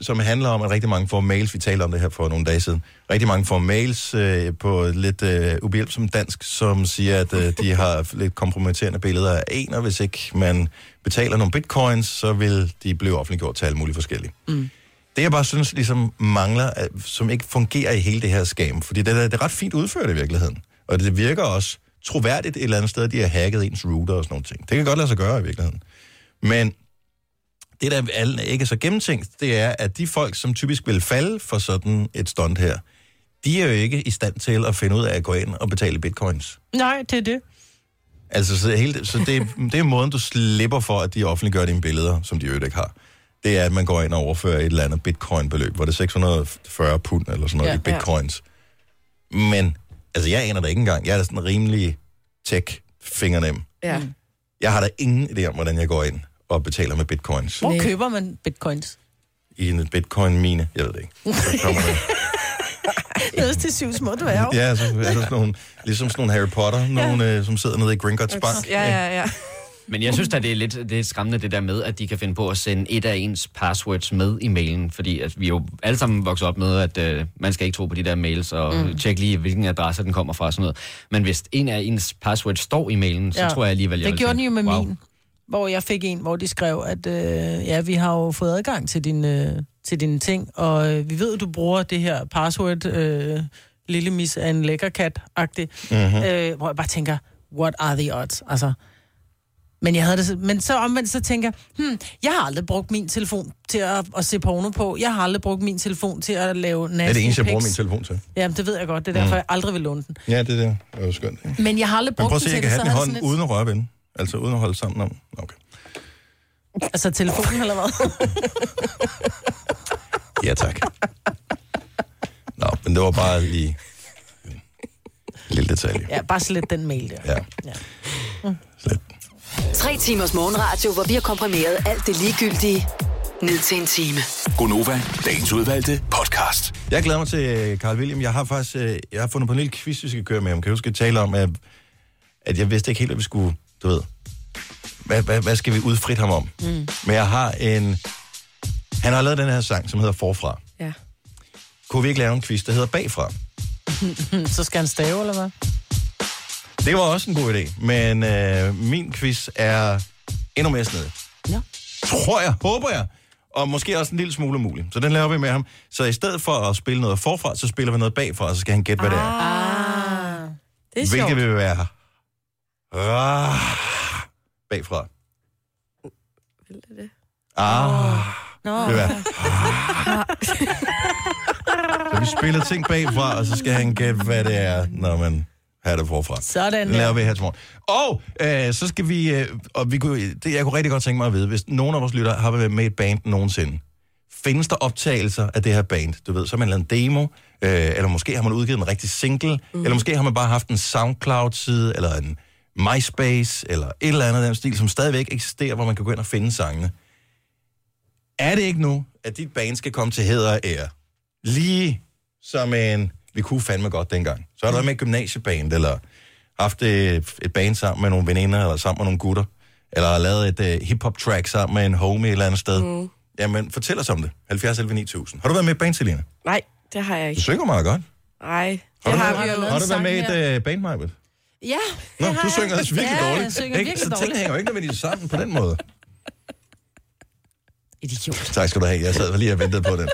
som handler om, at rigtig mange får mails, vi talte om det her for nogle dage siden, rigtig mange får mails øh, på lidt øh, ubehjælpsomt dansk, som siger, at øh, de har lidt kompromitterende billeder af en, og hvis ikke man betaler nogle bitcoins, så vil de blive offentliggjort til alle mulige forskellige. Mm. Det jeg bare synes ligesom mangler, at- som ikke fungerer i hele det her skam, fordi det, er- det er ret fint udført i virkeligheden, og det virker også troværdigt et eller andet sted, at de har hacket ens router og sådan nogle ting. Det kan godt lade sig gøre i virkeligheden. Men det, der er ikke er så gennemtænkt, det er, at de folk, som typisk vil falde for sådan et stunt her, de er jo ikke i stand til at finde ud af at gå ind og betale bitcoins. Nej, det er det. Altså, så, hele, så det, det er måden, du slipper for, at de offentliggør dine billeder, som de jo ikke har. Det er, at man går ind og overfører et eller andet bitcoin-beløb, hvor det er 640 pund eller sådan noget Ja. ja, i bitcoins. Men, altså, jeg aner det ikke engang. Jeg er da sådan rimelig tech-fingernem. Ja. Jeg har da ingen idé om, hvordan jeg går ind og betaler med bitcoins. Hvor køber man bitcoins? I en bitcoin-mine, jeg ved det ikke. Så kommer der. Nede til syv små dværge. Ja, så er der sådan nogle, ligesom sådan nogle Harry Potter, nogle, øh, som sidder nede i Gringotts Bank. Ja, ja, ja. Men jeg synes da, det er lidt det er skræmmende, det der med, at de kan finde på at sende et af ens passwords med i mailen. Fordi at vi jo alle sammen vokset op med, at øh, man skal ikke tro på de der mails, og mm. tjekke lige, hvilken adresse den kommer fra og sådan noget. Men hvis en af ens passwords står i mailen, så Ja. tror jeg alligevel, jeg Det gjorde den jo med wow. min, hvor jeg fik en, hvor de skrev, at øh, ja, vi har jo fået adgang til, din, øh, til dine ting, og øh, vi ved, at du bruger det her password, øh, lille mis af en lækker kat-agtig, mm-hmm. øh, hvor jeg bare tænker, what are the odds? Altså, men, jeg havde det, men så omvendt så tænker jeg, hmm, jeg har aldrig brugt min telefon til at, at se porno på. Jeg har aldrig brugt min telefon til at lave nasty Det er det eneste, jeg bruger min telefon til. Jamen, det ved jeg godt. Det er derfor, mm. jeg aldrig vil låne den. Ja, det er det. Det er jo skønt. ikke? Men jeg har aldrig brugt prøv at den se, jeg til kan det, have den i hånden uden at røre ved den. Altså uden at holde sammen om. Okay. Altså telefonen, eller hvad? Ja, tak. Nå, men det var bare lige en lille detalje. Ja, bare slet den mail der. Ja. Ja. Slet. Tre timers morgenradio, hvor vi har komprimeret alt det ligegyldige ned til en time. Gonova, dagens udvalgte podcast. Jeg glæder mig til øh, Carl William. Jeg har faktisk øh, jeg har fundet på en lille quiz, vi skal køre med ham. Kan du huske at tale om, at, at jeg vidste ikke helt, hvad vi skulle, du ved, hvad, hvad, hvad skal vi udfrit ham om? Mm. Men jeg har en, han har lavet den her sang, som hedder Forfra. ja. Kunne vi ikke lave en quiz, der hedder Bagfra? Så skal han stave, eller hvad? Det var også en god idé, men øh, min quiz er endnu mere snedig. Ja. Tror jeg, håber jeg. Og måske også en lille smule umulig. Så den laver vi med ham. Så i stedet for at spille noget forfra, så spiller vi noget bagfra, og så skal han gætte, hvad det er. Ah. Det er sjovt. Hvilket vil være... Ah, bagfra? Vil det det? Ah, Nå, det er. Så vi spiller ting bagfra, og så skal han gætte, hvad det er, når man har det forfra. sådan der. vi her til morgen. Og øh, så skal vi, øh, og vi kunne, det, jeg kunne rigtig godt tænke mig at vide, hvis nogen af vores lyttere har været med i et band nogensinde, findes der optagelser af det her band? Du ved, så har man lavet en demo, øh, eller måske har man udgivet en rigtig single, mm. eller måske har man bare haft en SoundCloud-side, eller en MySpace, eller et eller andet af den stil, som stadigvæk eksisterer, hvor man kan gå ind og finde sangene. Er det ikke nu, at dit band skal komme til hæder og ære? Lige som en, vi kunne fandme godt dengang. Så har du været med et gymnasieband, eller haft et, et band sammen med nogle veninder, eller sammen med nogle gutter, eller har lavet et uh, hip-hop-track sammen med en homie et eller andet sted. Mm. Jamen, fortæl os om det. 70 11 9000. Har du været med i et band, Selina? Nej, det har jeg Du ikke. synger meget godt. Nej, Har det du, har været, vi jo. har du været med i et uh, band, Majbet? Ja, Nå, du synger altså virkelig Ja, dårligt. jeg synger Ikke? virkelig så dårligt. tingene hænger jo ikke nødvendigvis sammen på den måde. Idiot. Tak skal du have. Jeg sad lige og ventede på den.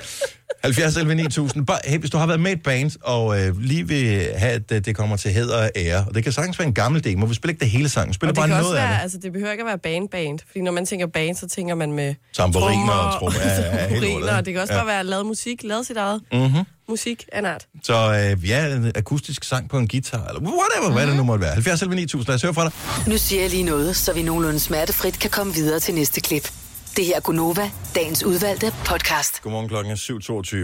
70 11 9000. Bare, hey, hvis du har været med i et band, og øh, lige vil have, at øh, det kommer til hæder og ære, og det kan sagtens være en gammel demo, vi spiller ikke det hele sangen, spiller Og det bare kan noget også af være, det. altså det behøver ikke at være band-band, fordi når man tænker band, så tænker man med Tamburiner og trommer. Ja, ja, og det kan også ja. bare være lavet musik, lavet sit eget Mm-hmm. Musik af en art. Så øh, ja, en akustisk sang på en guitar, eller whatever, hvad det nu måtte være. 70 11 9000, lad os høre fra dig. Nu siger jeg lige noget, så vi nogenlunde smertefrit kan komme videre til næste klip. Det her er Gunova, dagens udvalgte podcast. Godmorgen klokken er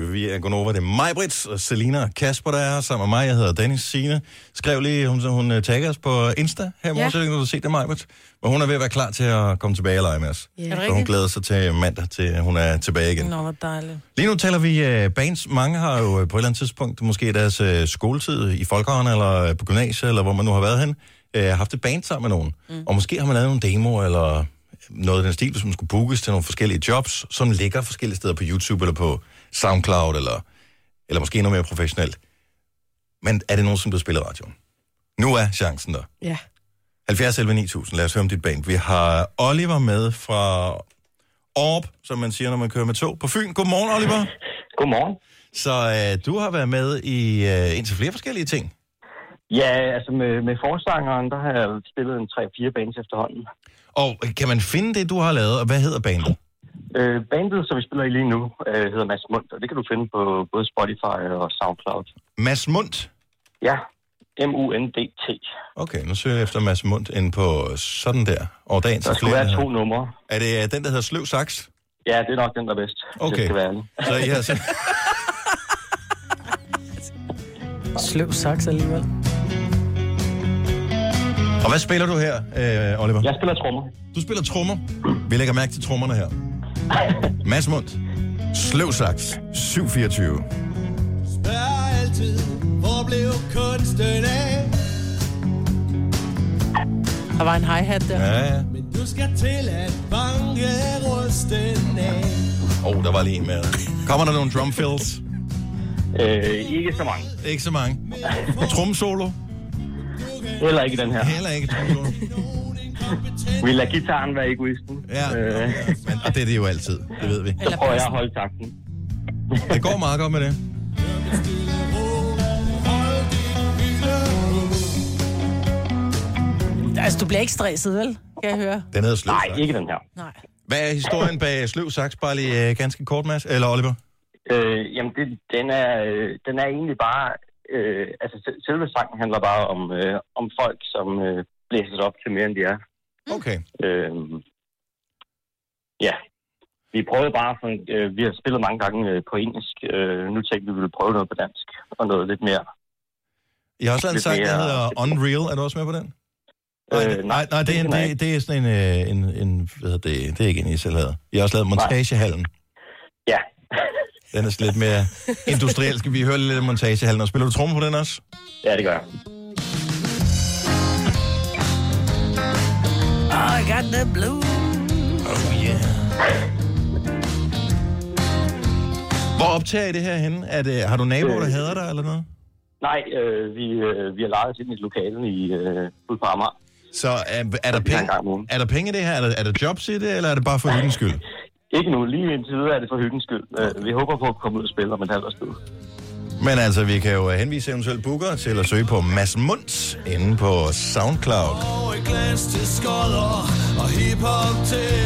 7.22. Vi er Gonova. Det er mig, Brits, og Selina og Kasper, der er sammen med mig. Jeg hedder Dennis Signe. Skrev lige, hun, hun uh, tagger os på Insta her i morgen, Ja. så kan du se det, mig, Brits. Men hun er ved at være klar til at komme tilbage og lege med os. Ja. Er Så hun glæder sig til mandag, til hun er tilbage igen. Nå, hvor dejligt. Lige nu taler vi uh, bands. Mange har jo uh, på et eller andet tidspunkt, måske i deres uh, skoletid i folkehånd, eller uh, på gymnasiet, eller hvor man nu har været hen, uh, haft et band sammen med nogen. Mm. Og måske har man lavet nogle demo, eller noget af den stil, som skulle bookes til nogle forskellige jobs, som ligger forskellige steder på YouTube, eller på SoundCloud, eller, eller måske endnu mere professionelt. Men er det nogen, som bliver spillet radioen? Nu er chancen der. Ja. 70 11 9000, lad os høre om dit band. Vi har Oliver med fra Orb, som man siger, når man kører med tog på Fyn. Godmorgen, Oliver. Godmorgen. Så øh, du har været med i øh, indtil flere forskellige ting. Ja, altså med, med forsangeren, der har jeg spillet en 3-4 bands efterhånden. Og kan man finde det, du har lavet, og hvad hedder bandet? Øh, bandet, som vi spiller i lige nu, øh, hedder Mads Mund, og det kan du finde på både Spotify og SoundCloud. Mads Mundt. Ja, M-U-N-D-T. Okay, nu søger jeg efter Mads Mundt ind på sådan der. Og dagen Der skulle være to numre. Er det den, der hedder Sløv Saks? Ja, det er nok den, der er bedst. Okay. Jeg skal være. Så I har. Sløv saks alligevel. Og hvad spiller du her, øh, Oliver? Jeg spiller trommer. Du spiller trommer. Vi lægger mærke til trommerne her. Mads Mundt. Sløv Saks. 724. Spørger altid, hvor blev kunsten af? Der var en hi-hat der. Ja, ja. Men du skal til at banke rusten af. Åh, oh, der var lige en mere. Kommer der nogle drum fills? Øh, ikke så mange. Ikke så mange. Tromsolo? Heller ikke den her. Heller ikke tromsolo. Vi lader gitaren være egoisten. Ja, Øh, men, og det er det jo altid. Det ved vi. så prøver jeg at holde takten. Det går meget godt med det. Altså, du bliver ikke stresset, vel? Kan jeg høre? Den hedder Sløv Nej, ikke den her. Nej. Hvad er historien bag Sløv Saks? Bare lige øh, ganske kort, Mads. Eller Oliver? Øh, jamen, det, den, er, øh, den er egentlig bare... Øh, altså, se- selve sangen handler bare om, øh, om folk, som øh, blæses op til mere, end de er. Okay. Øh, ja. Vi prøvede bare, for, øh, vi har spillet mange gange øh, på engelsk. Øh, nu tænkte vi, vi ville prøve noget på dansk. Og noget lidt mere. Jeg har også lavet en sang, der hedder Unreal. Er du også med på den? Nej, Øh, det- nej, nej det, er, en- det, det er sådan en, øh, en, en hvad hedder det, det er ikke en, I selv havde. Jeg har også lavet Montagehallen. Ja. Den er sådan lidt mere industriel. Skal vi høre lidt af Montagehallen? Og spiller du trommer på den også? ja, det gør jeg. Oh, I got the blue. Oh yeah. Hvor optager I det her henne? Er det, har du naboer, der Øh. hader dig eller noget? Nej, øh, vi, øh, vi har lejet os ind i et lokale i, øh, ude på Amager. Så er, er, der penge, er der penge i det her? Er der, er der jobs i det, eller er det bare for hyggens skyld? Ikke nu. Lige indtil videre er det for hyggens skyld. Øh, vi håber på at komme ud og spille om et halvt års tid. Men altså, vi kan jo henvise eventuelt booker til at søge på Mads Munds inde på SoundCloud. Og et glas til skodder og hiphop til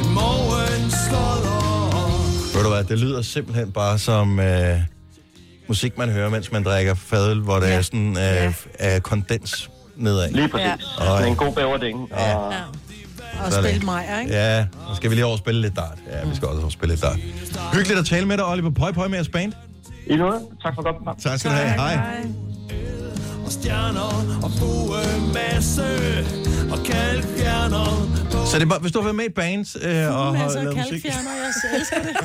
en morgenskodder. Ved du hvad, det lyder simpelthen bare som øh, musik, man hører, mens man drikker fadøl, hvor det ja. er sådan øh, ja. er kondens nedad. Lige præcis. Ja. Sådan en god bæverding. Ja. Og Ja. Og Sådan. spille mig, ikke? Ja, og skal vi lige over og spille lidt dart. Ja, vi skal også over og spille lidt dart. Hyggeligt at tale med dig, Oliver Pøj Pøj med jeres band. I noget. Tak for godt program. Tak skal du have. Hej. Og stjerner og buemasse og kalkfjerner på Så det er bare, hvis du har været med i et band øh, og har Masser af lavet musik. kalkfjerner, jeg elsker det.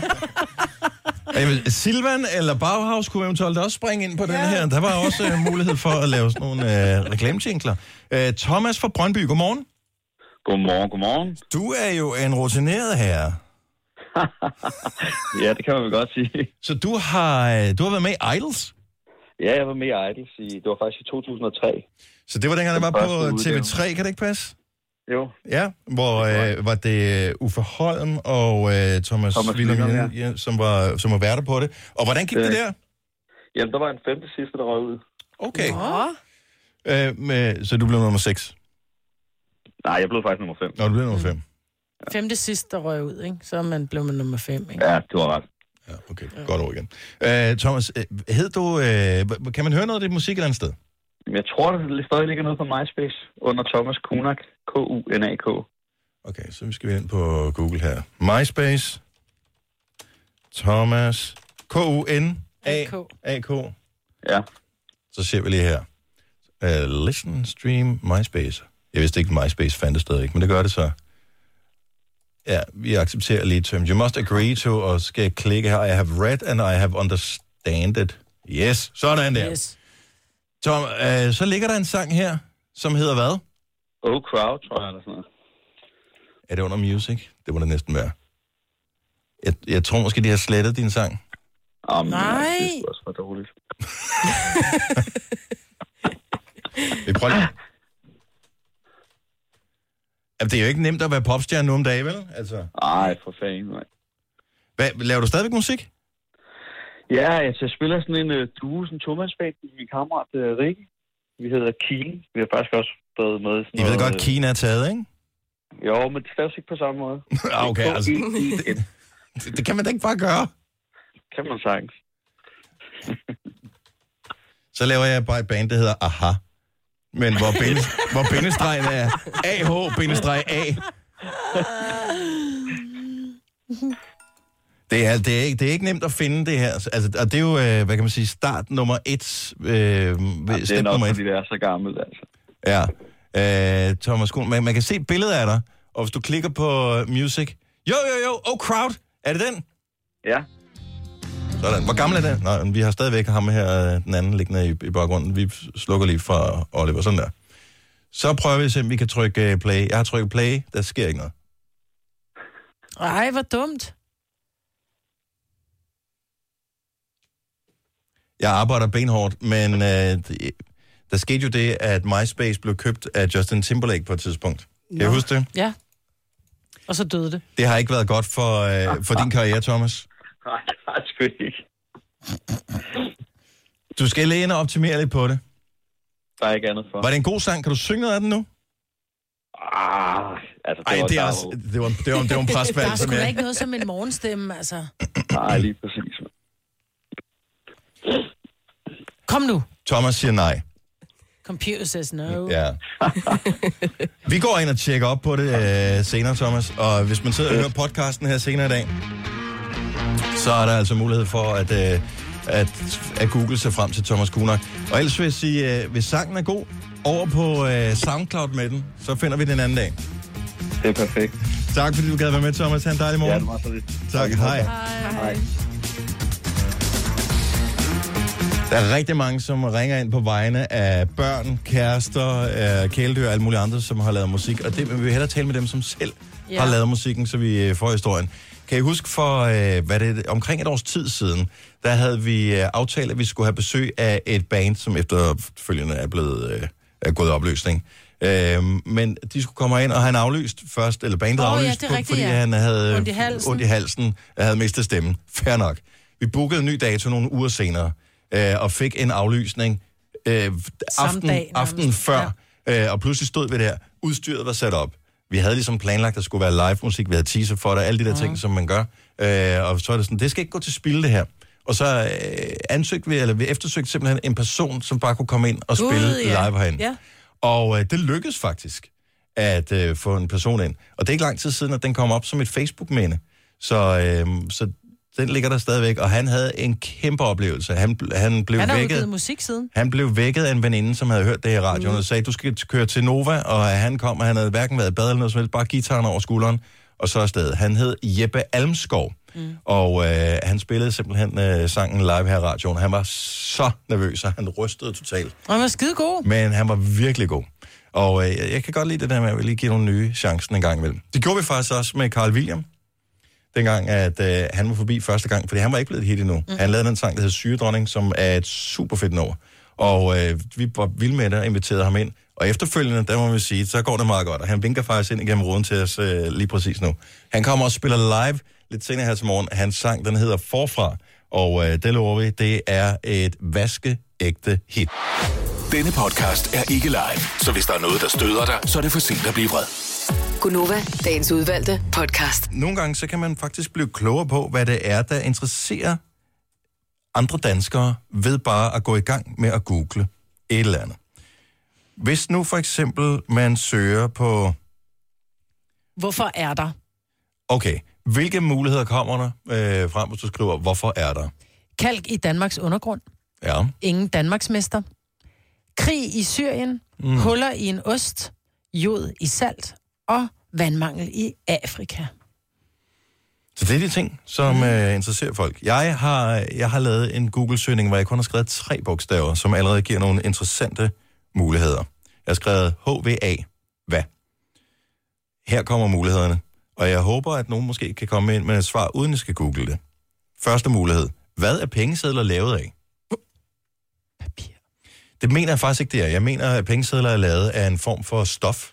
Jamen, Silvan eller Bauhaus kunne eventuelt også springe ind på den her. Der var også øh, mulighed for at lave sådan nogle øh, reklametinkler. Øh, Thomas fra Brøndby, godmorgen. Godmorgen, godmorgen. Du er jo en rutineret herre. Ja, det kan man vel godt sige. Så du har, øh, du har været med i Idols. Ja, jeg var med i Idols i, det var faktisk i 2003. Så det var dengang, der var på Første udgave. TV3, kan det ikke passe? Jo, Ja, hvor øh, var det øh, Uffe Holm og øh, Thomas, Thomas Willum, Willum, ja. som, var, som var værter på det. Og hvordan gik det, Det- der? jamen der var en femte sidste, der røg ud. Okay. Åh, Øh, med, så du blev nummer 6. Nej, jeg blev faktisk nummer 5. Nå, du blev nummer 5. Femte sidst, der røg ud, ikke? Så man blev man nummer fem, ikke? Ja, du har ret. Ja, okay. Godt ord igen. Øh, Thomas, øh, hed du... Øh, kan man høre noget af dit musik et eller andet sted? Jeg tror, der stadig ligger noget på MySpace under Thomas Kunak. K-U-N-A-K. Okay, så vi skal vi ind på Google her. MySpace. Thomas. K-U-N-A-A-K. Ja. Så ser vi lige her. Uh, listen, stream, MySpace. Jeg vidste ikke, at MySpace fandtes stadig, men det gør det så. Ja, vi accepterer lige terms. You must agree to, og skal jeg klikke her. I have read and I have understanded. Yes, sådan der. Yes. Yes. Tom, uh, så ligger der en sang her, som hedder hvad? Oh Crowd, tror jeg, eller sådan noget. Er det under music? Det må det næsten være. Jeg, jeg tror måske, de har slettet din sang. Um, Nej. Det er også for dårligt. Vi prøver lige. Det er jo ikke nemt at være popstjerne nu om dagen, vel? Altså, Ej, for fanden, nej. hvad, laver du stadigvæk musik? Ja, altså, jeg spiller sådan en uh, duo, sådan en tomandsband med min kammerat uh, Rikke. Vi hedder Kiel. Vi har faktisk også været med i sådan I ved noget, godt, øh, Kina er taget, ikke? Jo, men det staves ikke på samme måde. Ah, okay, altså, det, det kan man da ikke bare gøre. Kan man sagtens. Så laver jeg bare et band, der hedder Aha. Men hvor, binde, hvor bindestregen er AH-A. Det er, det, er ikke, det er ikke nemt at finde det her. Altså, og det er jo, øh, hvad kan man sige, start nummer et. Øh, Ja, det er nok, nummer et. fordi det er så gammelt, altså. Ja. Øh, Thomas Kuhn, man, man kan se et billede af dig, og hvis du klikker på øh, music, jo, jo, jo, oh crowd, er det den? Ja, Sådan. Hvor gammel er den? Nå, vi har stadigvæk ham her, øh, den anden liggende i, i baggrunden. Vi slukker lige for Oliver, sådan der. Så prøver vi at se, om vi kan trykke øh, play. Jeg har trykket play, der sker ikke noget. Ej, hvor dumt. Jeg arbejder benhårdt, men øh, det- der skete jo det, at MySpace blev købt af Justin Timberlake på et tidspunkt. Kan Nå. jeg huske det? Ja. Og så døde det. Det har ikke været godt for, øh, for din karriere, Thomas. Nej, det er det sgu ikke. Du skal lige ind og optimere lidt på det. Der er ikke andet for. Var det en god sang? Kan du synge noget af den nu? Ah, altså, det Ej, var det er, der også, det, var, det, var, det var en Der er som sgu da jeg... ikke noget som en morgenstemme, altså. Nej, lige præcis. Kom nu. Thomas siger nej. Computer says no. Ja. Vi går ind og tjekker op på det øh, senere, Thomas. Og hvis man sidder og hører podcasten her senere i dag, så er der altså mulighed for at, øh, at, at google sig frem til Thomas Kunak. Og ellers vil jeg sige, øh, hvis sangen er god, over på øh, SoundCloud med den, så finder vi den en anden dag. Det er perfekt. Tak fordi du gad være med, Thomas. Ha' en dejlig Ja, morgen. det var så lidt. tak, hej. Hej. Der er rigtig mange, som ringer ind på vegne af børn, kærester, øh, kæledyr og alle mulige andre, som har lavet musik. Og det, men vi vil hellere tale med dem, som selv ja. Ja. har lavet musikken, så vi øh, får historien. Kan I huske for, øh, hvad det, omkring et års tid siden, der havde vi øh, aftalt, at vi skulle have besøg af et band, som efterfølgende er blevet øh, er gået i opløsning. Øh, men de skulle komme ind og han aflyst først, eller bandet ja, aflyst, er på- rigtigt, fordi ja. han havde Ondt i halsen. ondt i halsen, havde mistet stemmen. Fair nok. Vi bookede en ny dato nogle uger senere. øh, og fik en aflysning øh, aften, dag aften før, ja. øh, og pludselig stod vi der. Udstyret var sat op. Vi havde ligesom planlagt, at der skulle være live musik, vi havde teaser for det, alle de der ting, som man gør. Øh, og så er det sådan, det skal ikke gå til spil, det her. Og så øh, ansøgte vi, eller vi eftersøgte simpelthen en person, som bare kunne komme ind og spille ja. live herinde. Ja. Og øh, det lykkedes faktisk at øh, få en person ind. Og det er ikke lang tid siden, at den kom op som et Facebook-minde. Så, øh, så den ligger der stadigvæk, og han havde en kæmpe oplevelse. Han, han blev Han har vækket. musik siden. Han blev vækket af en veninde, som havde hørt det i radioen, mm. og sagde, du skal køre til Nova, og han kom, og han havde hverken været i bad eller noget som helst, bare gitaren over skulderen, og så afsted. Han hed Jeppe Almskov, mm. og øh, han spillede simpelthen øh, sangen live her i radioen. Han var så nervøs, og han rystede totalt. Og han var skide god. Men han var virkelig god. Og øh, jeg- kan godt lide det der med, at vi lige give nogle nye chancen en gang imellem. Det gjorde vi faktisk også med Carl William. Dengang, at øh, han var forbi første gang, fordi han var ikke blevet et hit endnu. Mm. Han lavede den sang, der hedder Syredronning, som er et super fedt nummer. Og øh, vi var vilde med det og inviterede ham ind. Og efterfølgende, der må vi sige, så går det meget godt. Og han vinker faktisk ind igennem ruden til os øh, lige præcis nu. Han kommer og spiller live lidt senere her til morgen. Hans sang, den hedder Forfra. Og øh, det lover vi, det er et vaskeægte hit. Denne podcast er ikke live, så hvis der er noget, der støder dig, så er det for sent at blive vred. Gunova, dagens udvalgte podcast. nogle gange så kan man faktisk blive klogere på, hvad det er, der interesserer andre danskere ved bare at gå i gang med at google et eller andet. Hvis nu for eksempel man søger på, Hvorfor er der? okay, hvilke muligheder kommer der øh, frem, hvis du skriver, hvorfor er der? Kalk i Danmarks undergrund. Ja, Ingen Danmarksmester. Krig i Syrien. Mm. Huller i en ost. Jod i salt. Og vandmangel i Afrika. så det er de ting, som øh, interesserer folk. Jeg har, jeg har lavet en Google-søgning, hvor jeg kun har skrevet tre bogstaver, som allerede giver nogle interessante muligheder. Jeg har skrevet HVA. Hvad? Her kommer mulighederne. Og jeg håber, at nogen måske kan komme ind med et svar, uden at skal google det. Første mulighed. Hvad er pengesedler lavet af? Papir. Det mener jeg faktisk ikke, det er. Jeg mener, at pengesedler er lavet af en form for stof.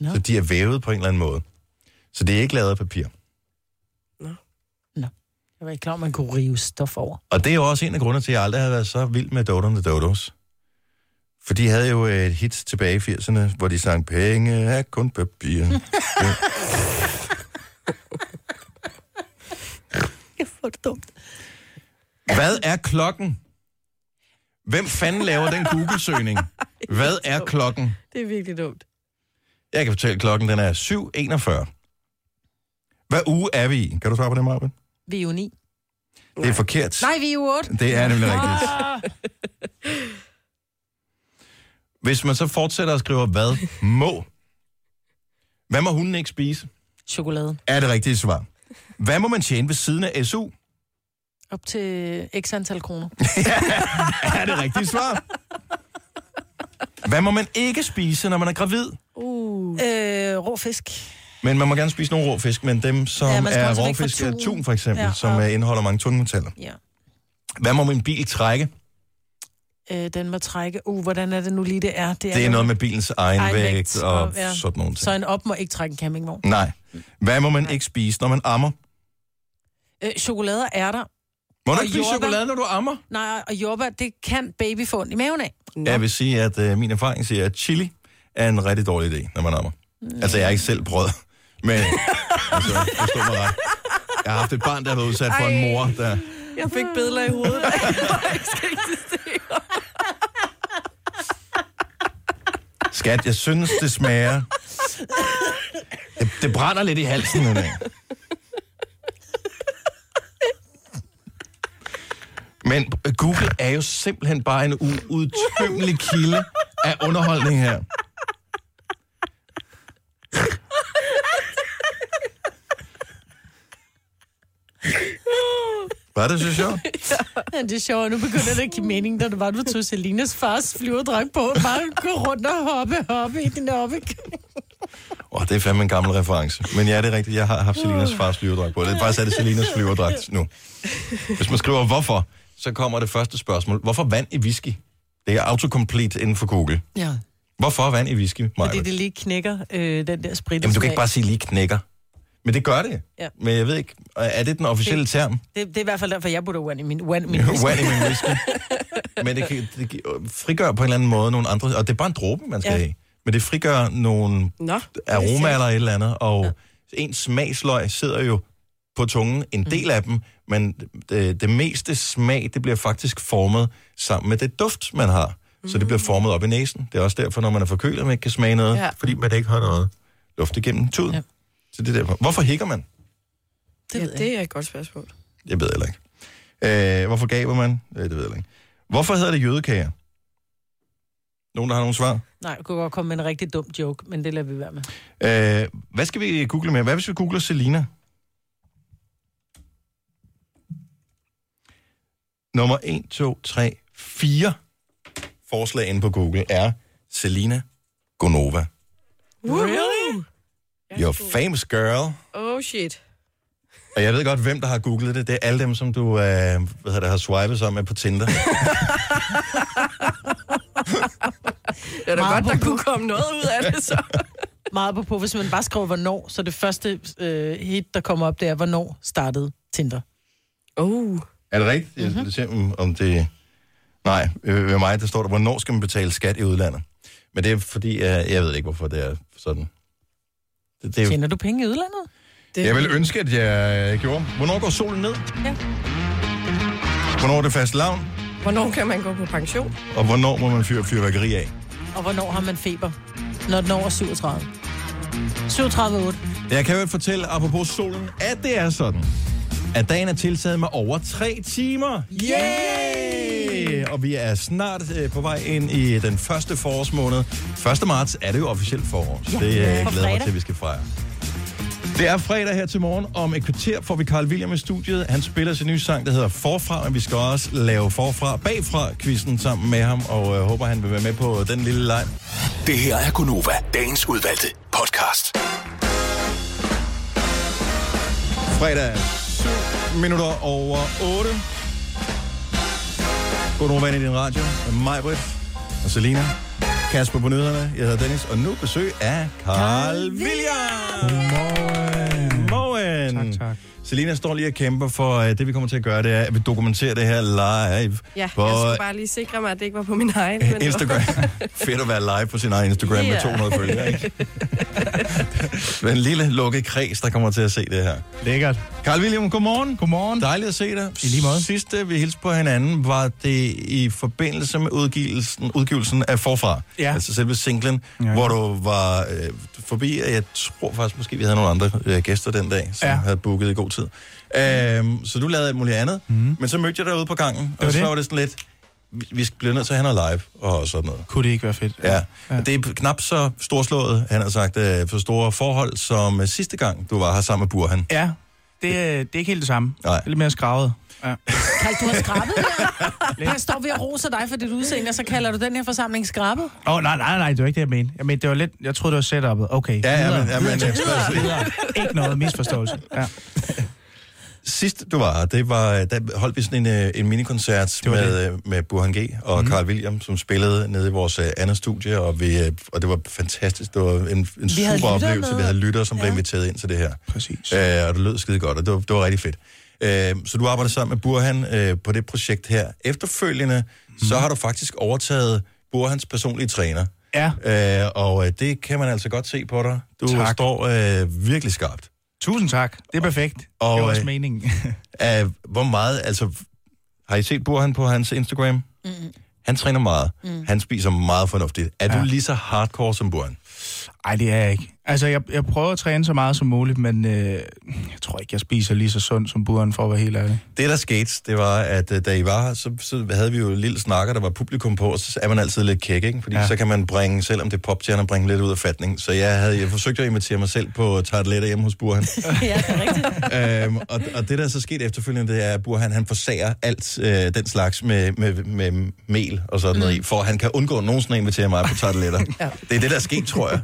Nå. Så de er vævet på en eller anden måde. Så det er ikke lavet af papir. Jeg var ikke klar, om man kunne rive stof over. Og det er jo også en af grundene til, at jeg aldrig har været så vild med Dodon the Dodos. For de havde jo et hit tilbage i 80'erne, hvor de sang, penge er kun papir. Ja. Jeg får det dumt. Hvad er klokken? Hvem fanden laver den Google-søgning? Hvad er klokken? Det er virkelig dumt. Jeg kan fortælle, at klokken den er 7.41. Hvad uge er vi i? Kan du svare på det, Marvin? Vi er jo ni. Det er forkert. Nej, vi er jo otte. Det er nemlig rigtigt. Hvis man så fortsætter at skrive, hvad må? Hvad må hunden ikke spise? Chokolade. Er det rigtige svar. Hvad må man tjene ved siden af SU? Op til x antal kroner. Er det rigtige svar. Hvad må man ikke spise, når man er gravid? Uh. Øh, rå fisk. Men man må gerne spise nogle rå fisk, men dem, som Ja, ja, er råfisk, er tun. for eksempel, ja, Ja, som og- øh, indeholder mange tungmetaller. Ja. Hvad må min bil trække? Øh, den må trække. Uh, hvordan er det nu lige, det er? Det er noget med bilens egen, Egen vægt vægt, og og- ja. sådan nogle ting. Så en op må ikke trække en campingvogn. Nej. Hvad må man ikke spise, når man ammer? Øh, chokolade og ærter. Må du ikke spise chokolade, når du ammer? Nej, og jordbær, det kan baby få ondt i maven af. Jeg vil sige, at øh, min erfaring siger, at chili er en rigtig dårlig idé, når man ammer. Mm. Altså, jeg er ikke selv brød, men altså, forstå mig ret. Jeg har haft et barn, der har været udsat for en mor, der... Jeg fik billeder i hovedet, der ikke skal eksistere. Skat, jeg synes, det smager... Det, det brænder lidt i halsen nu. Men Google er jo simpelthen bare en uudtømmelig kilde af underholdning her. Var det så sjovt? Ja, det er sjovt, nu begynder det at give mening, da det var, du tog Selinas fars flyverdragt på, bare gå rundt og hoppe, hoppe i din oppe. Åh, oh, det er fandme en gammel reference. Men ja, det er rigtigt. Jeg har haft Selinas fars flyverdragt på. Det er faktisk er det Selinas flyverdragt nu. Hvis man skriver hvorfor, så kommer det første spørgsmål. Hvorfor vand i whisky? Det er autocomplete inden for Google. Ja, Hvorfor vand i whisky, Maja? fordi det lige knækker øh, den der sprit. Jamen, du kan ikke bare sige lige knækker. Men det gør det. Ja. Men jeg ved ikke, er det den officielle term? Det, det er i hvert fald derfor, jeg putter vand i min, vand, min whisky. I min whisky. men det, kan, det frigør på en eller anden måde nogle andre... Og det er bare en dråbe, man skal Ja. have. Men det frigør nogle Nå, aroma eller et eller andet, og ja. ens smagsløg sidder jo på tungen, en del af dem, men det, det meste smag, det bliver faktisk formet sammen med det duft, man har. Så det bliver formet op i næsen. Det er også derfor, når man er forkølet, man ikke kan smage noget, ja. fordi man ikke har noget luft igennem tuden. Ja. Så det er derfor. Hvorfor hikker man? Det ja, det er et godt spørgsmål. Jeg ved heller ikke. Øh, hvorfor gaber man? Øh, det ved jeg heller ikke. Hvorfor hedder det jødekager? Nogen, der har nogle svar? Nej, jeg kunne godt komme med en rigtig dum joke, men det lader vi være med. Øh, hvad skal vi google med? Hvad hvis vi googler Selina? Nummer 1, 2, 3, 4 forslag inde på Google er Selina Gonova. Really? Your famous girl. Oh shit. Og jeg ved godt, hvem der har googlet det. Det er alle dem, som du øh, hvad hedder det, har swipet sammen med på Tinder. Det er da Meget godt, der på- kunne komme noget ud af det, så. Meget på på, hvis man bare skriver, hvornår, så det første øh, hit, der kommer op, det er, hvornår startede Tinder. Oh. Er det rigtigt? Jeg skal se, om- om det... Nej, øh, ved mig, der står der, hvornår skal man betale skat i udlandet? Men det er fordi, jeg, jeg ved ikke, hvorfor det er sådan. Det, det er, jo- Tjener du penge i udlandet? Det, jeg vil ønske, at jeg gjorde. Hvornår går solen ned? Ja. Hvornår er det fast lavn? Hvornår kan man gå på pension? Og hvornår må man fyre fyrværkeri af? Og hvornår har man feber? Når den er over 37. 37,8. Jeg kan jo fortælle, apropos solen, at det er sådan, at dagen er tiltaget med over tre timer. Yay! Og vi er snart øh, på vej ind i den første forårsmåned. 1. marts er det jo officielt forår, så det øh, glæder mig fredag. til, at vi skal fejre. Det er fredag her til morgen. Om et kvarter får vi Carl William i studiet. Han spiller sin nye sang, der hedder Forfra, men vi skal også lave Forfra bagfra quizzen sammen med ham, og øh, håber, han vil være med på den lille leg. Det her er Gunova, dagens udvalgte podcast. Fredag 7 minutter over 8. God morgen i din radio. Med mig, Britt og Selina. Kasper på nyhederne. Jeg hedder Dennis, og nu besøg af Carl William. Godmorgen. Godmorgen. Tak, tak. Selina står lige og kæmper for, at det vi kommer til at gøre, det er, at vi dokumenterer det her live Ja, på jeg skulle bare lige sikre mig, at det ikke var på min egen. men Instagram. Fedt at være live på sin egen Instagram med Ja. 200 følgere, ikke? det er en lille lukket kreds, der kommer til at se det her. Lækkert. Carl William, godmorgen. Godmorgen. Dejligt at se dig. I lige måde. Sidste, vi hilste på hinanden, var det i forbindelse med udgivelsen, udgivelsen af Forfra. Ja. Altså selve singlen, Ja. ja. hvor du var øh, forbi, og jeg tror faktisk måske, vi havde nogle andre øh, gæster den dag, som ja. havde booket i god tid. Øhm, så du lavede alt muligt andet, mm. men så mødte jeg dig ude på gangen, og så det. var det sådan lidt, vi- bliver nødt til at have noget live og sådan noget. Kunne det ikke være fedt? Ja, Ja. det er knap så storslået, han har sagt, øh, for store forhold, som øh, sidste gang, du var her sammen med Burhan. Ja, det, er- det er ikke helt det samme. Nej. Det er lidt mere skravet. Ja. Karl, du har skrabet her. Her står vi og roser dig for dit udseende, og så kalder du den her forsamling skrabet. Åh, oh, nej, nej, nej, det var ikke det, jeg mente. Jeg mente, det var lidt... Jeg troede, det var setup'et. Okay. Ja, ja, videre. men, ja, men øh, Videre. Ikke noget misforståelse. Ja. Sidst du var det var, der holdt vi sådan en, øh, en minikoncert Det med, øh, med Burhan G. og mm. Carl William, som spillede nede i vores øh, andet studie, og, vi, øh, og det var fantastisk. Det var en, en super oplevelse. med. Vi havde lyttere, som ja. blev inviteret ind til det her. Præcis. Øh, og det lød skide godt, og det var, det var rigtig fedt. Øh, så du arbejder sammen med Burhan øh, på det projekt her. Efterfølgende, mm. så har du faktisk overtaget Burhans personlige træner. Ja, Øh, og øh, det kan man altså godt se på dig. Du Tak. står øh, virkelig skarpt. Tusind tak. Det er perfekt. Og, det var også øh, meningen. Uh, hvor meget, altså, har I set Burhan på hans Instagram? Mm. Han træner meget. Mm. Han spiser meget fornuftigt. Er. Ja. du lige så hardcore som Burhan? Nej, det er jeg ikke. Altså, jeg, jeg prøver at træne så meget som muligt, men øh, jeg tror ikke, jeg spiser lige så sundt som buren, for at være helt ærlig. Det, der skete, det var, at øh, da I var her, så, så havde vi jo en lille snakker, der var publikum på, og så er man altid lidt kæk, ikke? Fordi ja. Så kan man bringe, selvom det er popstjerner, bringe lidt ud af fatning. Så jeg, havde, jeg forsøgte at invitere mig selv på tarteletter hjemme hos Burhan. ja, det er rigtigt. øhm, og, og det, der er så sket efterfølgende, det er, at Burhan han forsager alt øh, den slags med, med, med mel og sådan noget i, for at han kan undgå nogensinde at invitere mig på tarteletter. ja. Det er det, der er sket, tror jeg.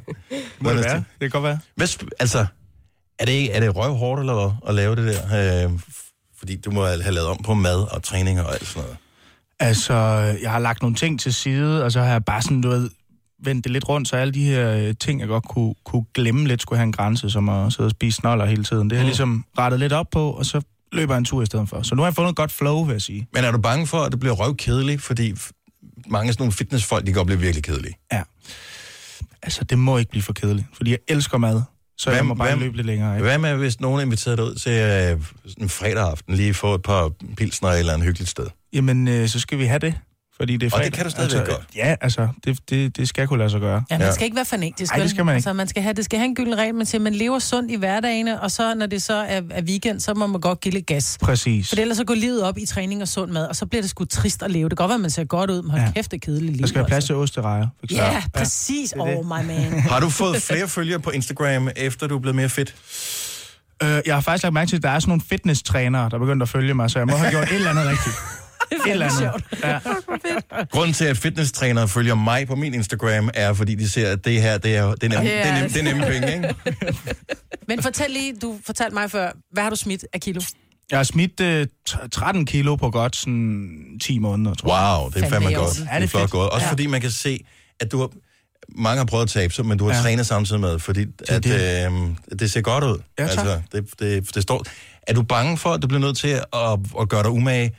Må det være? Det kan godt være. Hvad, sp- altså, er det, er det røvhårdt eller hvad, at lave det der? Øh, fordi du må have lavet om på mad og træning og alt sådan noget. Altså, jeg har lagt nogle ting til side, og så har jeg bare sådan, du ved, vendt det lidt rundt, så alle de her øh, ting, jeg godt kunne, kunne glemme lidt, skulle have en grænse, som at sidde og spise snoller hele tiden. Det har jeg Mm. ligesom rettet lidt op på, og så løber jeg en tur i stedet for. Så nu har jeg fundet et godt flow, vil jeg sige. Men er du bange for, at det bliver røvkedeligt? Fordi mange af sådan nogle fitnessfolk, de kan godt blive virkelig kedelige. Ja. Altså, det må ikke blive for kedeligt, fordi jeg elsker mad. Så Hvad- jeg må bare hvad- løbe lidt længere. Ikke? Hvad med, hvis nogen inviterer dig ud til øh, en fredag aften, lige få et par pilsner eller en hyggeligt sted? Jamen, øh, så skal vi have det. Fordi det er Og fredag. det kan du stadigvæk altså, godt. Ja, altså, det, det, det skal kunne lade sig gøre. Ja, man Ja. skal ikke være fanatisk. Ej, det skal man ikke. Altså, man skal have, det skal have en gylden regel, man siger, man lever sundt i hverdagene, og så når det så er, er weekend, så må man godt give lidt gas. Præcis. For ellers så går livet op i træning og sund mad, og så bliver det sgu trist at leve. Det kan godt være, at man ser godt ud, men hold Ja. ja. kæft, det er kedeligt liv. Der skal være plads altså. til osterejer. for eksempel. Ja, præcis. det. Oh, my man. Har du fået flere følgere på Instagram, efter du er blevet mere fedt? Øh, jeg har faktisk lagt mærke til, at der er sådan nogle fitness-trænere, der er begyndt at følge mig, så jeg må have gjort et eller andet rigtigt. Et eller andet. Ja. Grunden til, at fitnesstrænere følger mig på min Instagram, er, fordi de ser, at det her, det er, det er, nemme, det er, nemme, det er nemme penge, ikke? Men fortæl lige, du fortalte mig før, hvad har du smidt af kilo? Jeg har smidt øh, t- 13 kilo på godt sådan 10 måneder, tror jeg. Wow, det er Fandme godt. Det Ja, er det er flot fedt. gået. Også Ja. fordi man kan se, at du har... Mange har prøvet at tabe sig, men du har Ja. trænet samtidig med, fordi at, det. øh, det ser godt ud. Ja, tak. altså, det, det, det står... Er du bange for, at du bliver nødt til at, at gøre dig umage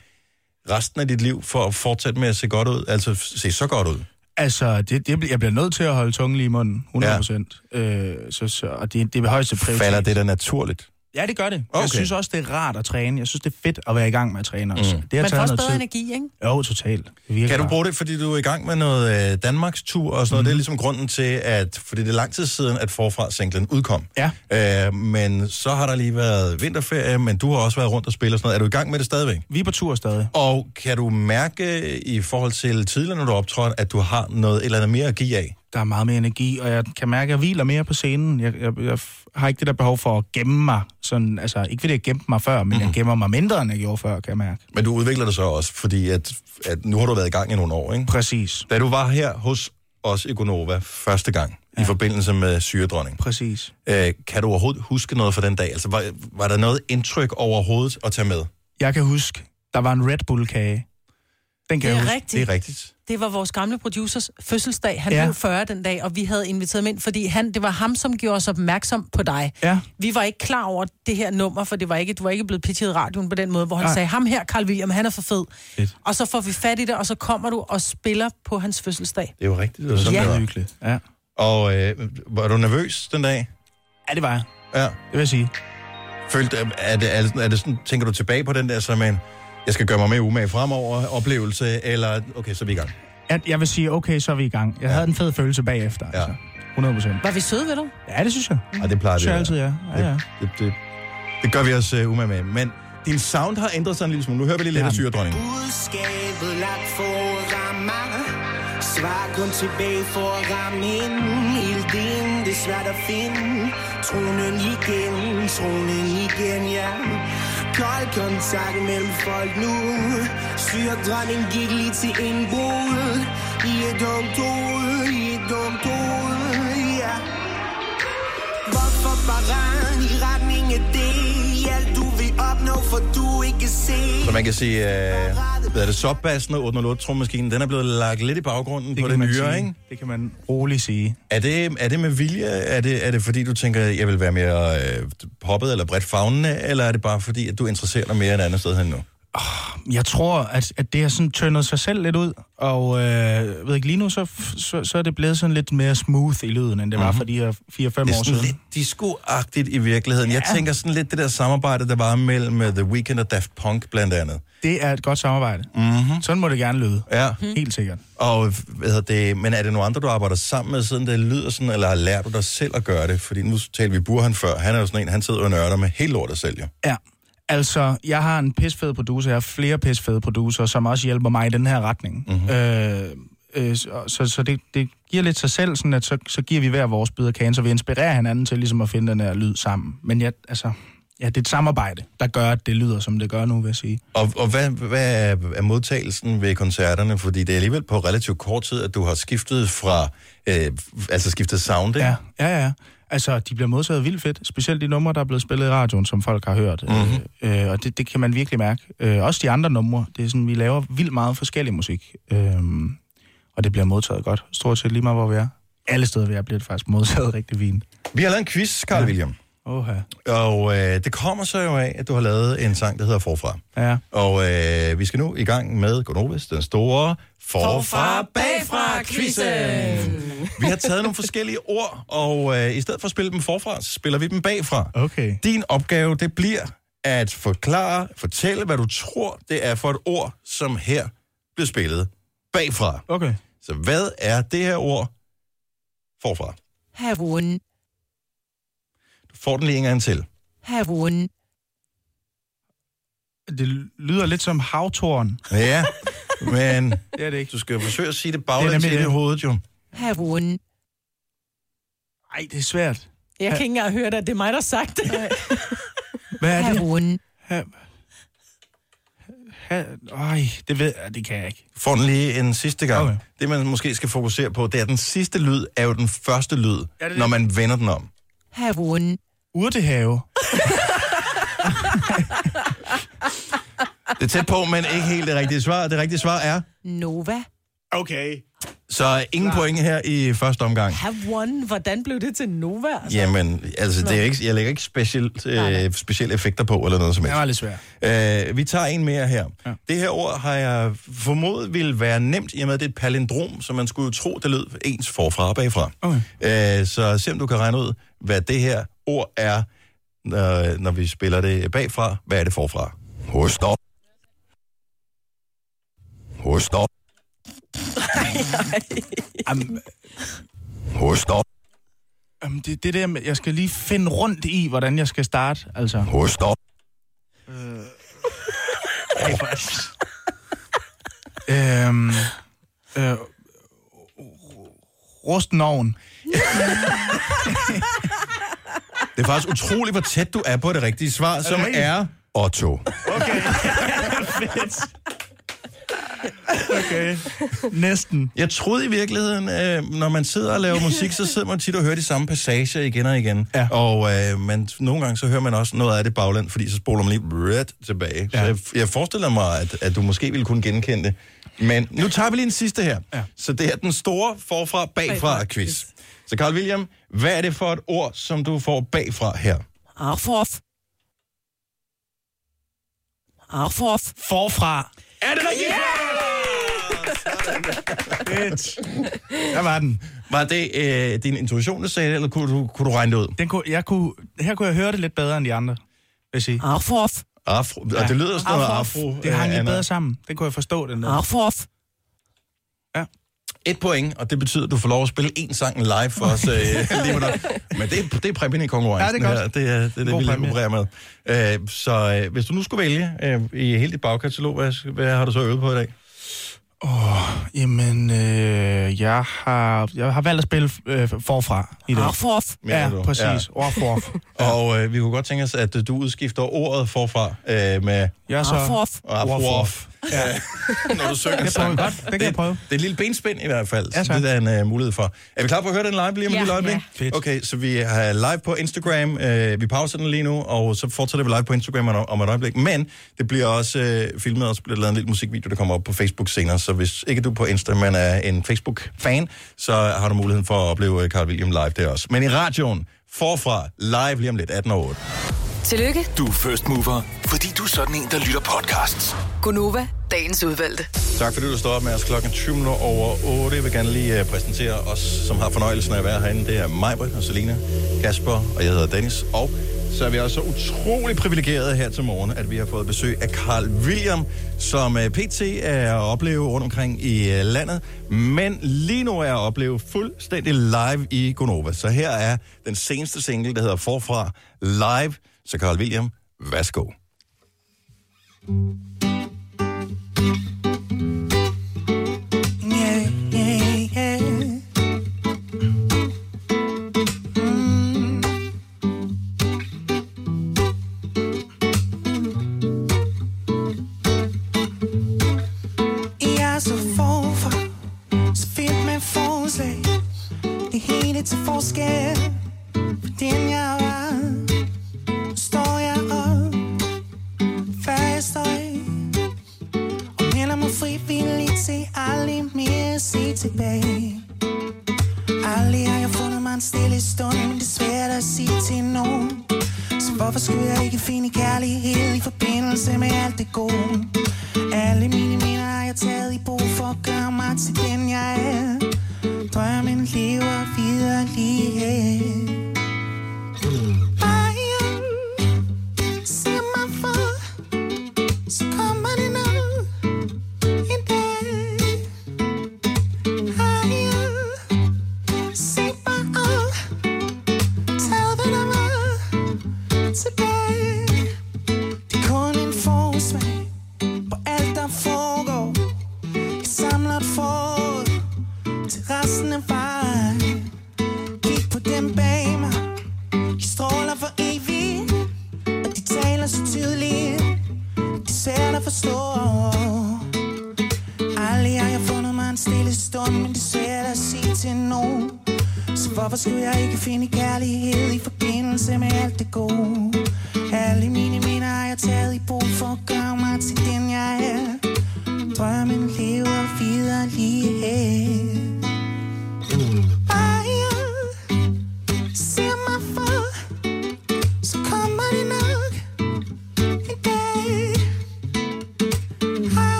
resten af dit liv for at fortsætte med at se godt ud? Altså se så godt ud? Altså, det, det, jeg bliver nødt til at holde tungen lige i munden, 100 procent. Ja. Øh, så, så, og det, det er højeste prioritet. Falder det der naturligt? Ja, det gør det. Okay. Jeg synes også, det er rart at træne. Jeg synes, det er fedt at være i gang med at træne også. Mm. Det har Man får også bedre tid. energi, ikke? Jo, totalt. Kan du bruge det, fordi du er i gang med noget øh, Danmarks tur og sådan noget? Mm. Det er ligesom grunden til, at... Fordi det er lang tid siden, at forfra-singlen udkom. Ja. Øh, men så har der lige været vinterferie, men du har også været rundt og spillet og sådan noget. Er du i gang med det stadigvæk? Vi er på tur stadig. Og kan du mærke i forhold til tidligere, når du optrådte, at du har noget et eller andet mere at give af? Der er meget mere energi, og jeg kan mærke, at jeg hviler mere på scenen. Jeg, jeg, jeg har ikke det der behov for at gemme mig. Sådan, altså, ikke fordi jeg gemte mig før, men mm. jeg gemmer mig mindre, end jeg gjorde før, kan jeg mærke. Men du udvikler det så også, fordi at, at nu har du været i gang i nogle år, ikke? Præcis. Da du var her hos os i Gonova første gang, ja. i forbindelse med syredronning, Præcis. øh, kan du overhovedet huske noget fra den dag? Altså, var, var der noget indtryk overhovedet at tage med? Jeg kan huske, der var en Red Bull-kage. Den kan Det er huske. rigtigt. Det er rigtigt. Det var vores gamle producers fødselsdag. Han Ja. blev 40 den dag, og vi havde inviteret ham ind, fordi han, det var ham, som gjorde os opmærksom på dig. Ja. Vi var ikke klar over det her nummer, for det var ikke, du var ikke blevet pitchet i radioen på den måde, hvor han Nej. Sagde, ham her, Carl William, han er for fed. Fedt. Og så får vi fat i det, og så kommer du og spiller på hans fødselsdag. Det er jo rigtigt. Det var sådan, Ja. det var. var hyggeligt. Ja. Og øh, var du nervøs den dag? ja, det var jeg. Ja. Det vil jeg sige. Følte, er, det, er, det, er det sådan, tænker du tilbage på den der som en, jeg skal gøre mig mere umage fremover oplevelse, eller okay, så er vi i gang? Jeg, jeg vil sige, okay, så er vi i gang. Jeg Ja. havde en fed følelse bagefter. Ja. Altså. 100 procent. Var vi søde ved dig? Ja, det synes jeg. Ej, det plejer Det det jeg at altid, ja. ja, ja. Det, det, det, det gør vi os uh, umage med. Men din sound har ændret sig en lille smule. Nu hører vi lige lidt Ja. af syredronningen. Budskabet lagt foran mig Svar kun tilbage for at ramme ind ind, det er svært at finde Tronen igen, tronen igen, ja Kold kontakt mellem folk nu. Syre dronning gik lige til indbrud I et dumt hoved, i et dumt hoved, ja. Hvorfor bare i retning af det? Så man kan sige, uh, hvad er det, subbassen og 808 trommaskinen, den er blevet lagt lidt i baggrunden på det kan man nyere, sige. ikke? Det kan man roligt sige. Er det, er det med vilje? Er det, er det fordi, du tænker, jeg vil være mere øh, poppet eller bredt fagnende, eller er det bare fordi, at du interesserer dig mere end andet sted hen nu? Jeg tror, at, at det har sådan tyndet sig selv lidt ud, og øh, ved ikke, lige nu så, så, så er det blevet sådan lidt mere smooth i lyden, end det var Mhm. for de her 4-5 Det er år sådan siden. lidt disco-agtigt i virkeligheden. Jeg tænker sådan lidt det der samarbejde, der var mellem øh, The Weeknd og Daft Punk blandt andet. Det er et godt samarbejde. Mm-hmm. Sådan må det gerne lyde. Ja, Helt sikkert. og hvad det, men er det nogle andre, du arbejder sammen med, siden det lyder sådan, eller har lært du dig selv at gøre det? Fordi nu talte vi Burhan før, han er jo sådan en, han sidder og nørder med helt lortet selv, jo. Ja. Altså, jeg har en pisfed producer, jeg har flere pisfede producer, som også hjælper mig i den her retning. Mhm. Mm-hmm. Øh, øh, så så, så det, det giver lidt sig selv, sådan at så, så giver vi hver vores bid af kagen, så vi inspirerer hinanden til ligesom at finde den her lyd sammen. Men jeg, altså, ja, det er et samarbejde, der gør, at det lyder, som det gør nu, vil jeg sige. Og, og hvad, hvad er, er modtagelsen ved koncerterne? Fordi det er alligevel på relativt kort tid, at du har skiftet fra, øh, altså skiftet sound, ikke? Ja, ja, ja. Altså, de bliver modtaget vildt fedt. Specielt de numre, der er blevet spillet i radioen, som folk har hørt. Mhm. Mm-hmm. Øh, og det, det kan man virkelig mærke. Øh, også de andre numre. Det er sådan, vi laver vildt meget forskellig musik. Øh, og det bliver modtaget godt. Stort set lige meget, hvor vi er. Alle steder, vi er, bliver det faktisk modtaget rigtig fint. Vi har lavet en quiz, Carl ja. William. Oha. Og øh, det kommer så jo af, at du har lavet en sang, der hedder Forfra. Ja. Og øh, vi skal nu i gang med Gonovis, den store Forfra Bagfra quizzen. Vi har taget nogle forskellige ord, og øh, i stedet for at spille dem forfra, så spiller vi dem bagfra. Okay. Din opgave, det bliver at forklare, fortælle, hvad du tror, det er for et ord, som her bliver spillet bagfra. Okay. Så hvad er det her ord forfra? Havun. Får den lige en gang til. Havun. Det lyder lidt som havtorn. Ja, men Det er det ikke. du skal jo forsøge at sige det er baglæns i det. hovedet, jo. Havun. Ej, det er svært. Jeg kan ikke engang høre det. Det er mig, der har sagt det. Hvad er det? Havun. Ha... Ha... Ej, det ved jeg, det kan jeg ikke. Får den lige en sidste gang. Okay. Det, man måske skal fokusere på, det er, at den sidste lyd er jo den første lyd, Er det når det? man vender den om. Havun. Urtehave. Det er tæt på, men ikke helt det rigtige svar. Det rigtige svar er, Nova. Okay. så ingen point her i første omgang. Havun. Hvordan blev det til Nova? Altså? Jamen, altså, det er ikke, jeg lægger ikke specielt, øh, specielle effekter på, eller noget som Det helst. var lidt svært. Øh, vi tager en mere her. Ja. Det her ord har jeg formodet ville være nemt, i og med, at det er et palindrom, så man skulle jo tro, det lød ens forfra og bagfra. Okay. Øh, så se om du kan regne ud, hvad det her ord er, når, når vi spiller det bagfra. Hvad er det forfra? Host op. Host op. Am, Host op. am, det, det der med, jeg skal lige finde rundt i, hvordan jeg skal starte, altså. Host op. Ej, for... øhm, øh, rusten ovn. Det er faktisk utroligt, hvor tæt du er på det rigtige svar, som rigtigt? er Otto. Okay, fedt. Okay, næsten. Jeg troede i virkeligheden, øh, når man sidder og laver musik, så sidder man tit og hører de samme passager igen og igen. Ja. Og øh, man, nogle gange så hører man også noget af det bagland, fordi så spoler man lige red tilbage. Ja. Så jeg, jeg forestiller mig, at, at du måske ville kunne genkende det. Men nu tager vi lige en sidste her. Ja. Så det er den store forfra bagfra Bagfra quiz. Så Carl William, hvad er det for et ord, som du får bagfra her? Arforf. Arforf. Forfra. Er det rigtigt? Fedt. Der var den. Var det øh, din intuition, der sagde det, eller kunne du, kunne du regne det ud? den kunne, jeg kunne, her kunne jeg høre det lidt bedre end de andre, vil jeg sige. Arforf. Afro. Ja. Og det lyder sådan noget afro. Det hang øh, lidt bedre sammen. Det kunne jeg forstå, den der. Arforf. Et point, og det betyder, at du får lov at spille en sang live for os øh, lige med. Men det er, det er præmien i konkurrencen Ja, det er godt. her. Det er det, er det vi lige opererer med. Øh, så øh, hvis du nu skulle vælge øh, i hele dit bagkatalog, hvad, hvad har du så øvet på i dag? Jamen, øh, jeg, har, jeg har valgt at spille øh, forfra i dag. Arforf. mener Ja, du? præcis. Ja. Orforf. Og øh, vi kunne godt tænke os, at du udskifter ordet forfra øh, med Jeg er så... Arforf. afro Ja. når du synger Det vi godt. Det kan jeg prøve. Det er et lille benspænd i hvert fald, Ja, så det er en uh, mulighed for. Er vi klar på at høre den live lige om et Ja, lille øjeblik? ja. Okay, så vi har live på Instagram. Uh, vi pauser den lige nu, og så fortsætter vi live på Instagram om, om et øjeblik. Men det bliver også uh, filmet, og så bliver lavet en lille musikvideo, der kommer op på Facebook senere. Så hvis ikke du er på Insta, men er en Facebook-fan, så har du muligheden for at opleve Carl William live der også. Men i radioen, forfra, live lige om lidt, 18 år. Tillykke, Du er first mover, fordi du er sådan en, der lytter podcasts. Gunova, dagens udvalgte. Tak fordi du står op med os klokken 20 minutter over 8. Jeg vil gerne lige uh, præsentere os, som har fornøjelsen af at være herinde. Det er mig, og Selina, Kasper, og jeg hedder Dennis. Og så er vi også så utrolig privilegerede her til morgen, at vi har fået besøg af Carl William, som øh, PT er at opleve rundt omkring i øh, landet, men lige nu er at opleve fuldstændig live i Gonova. Så her er den seneste single, der hedder Forfra Live. Så Carl William, værsgo. Yeah,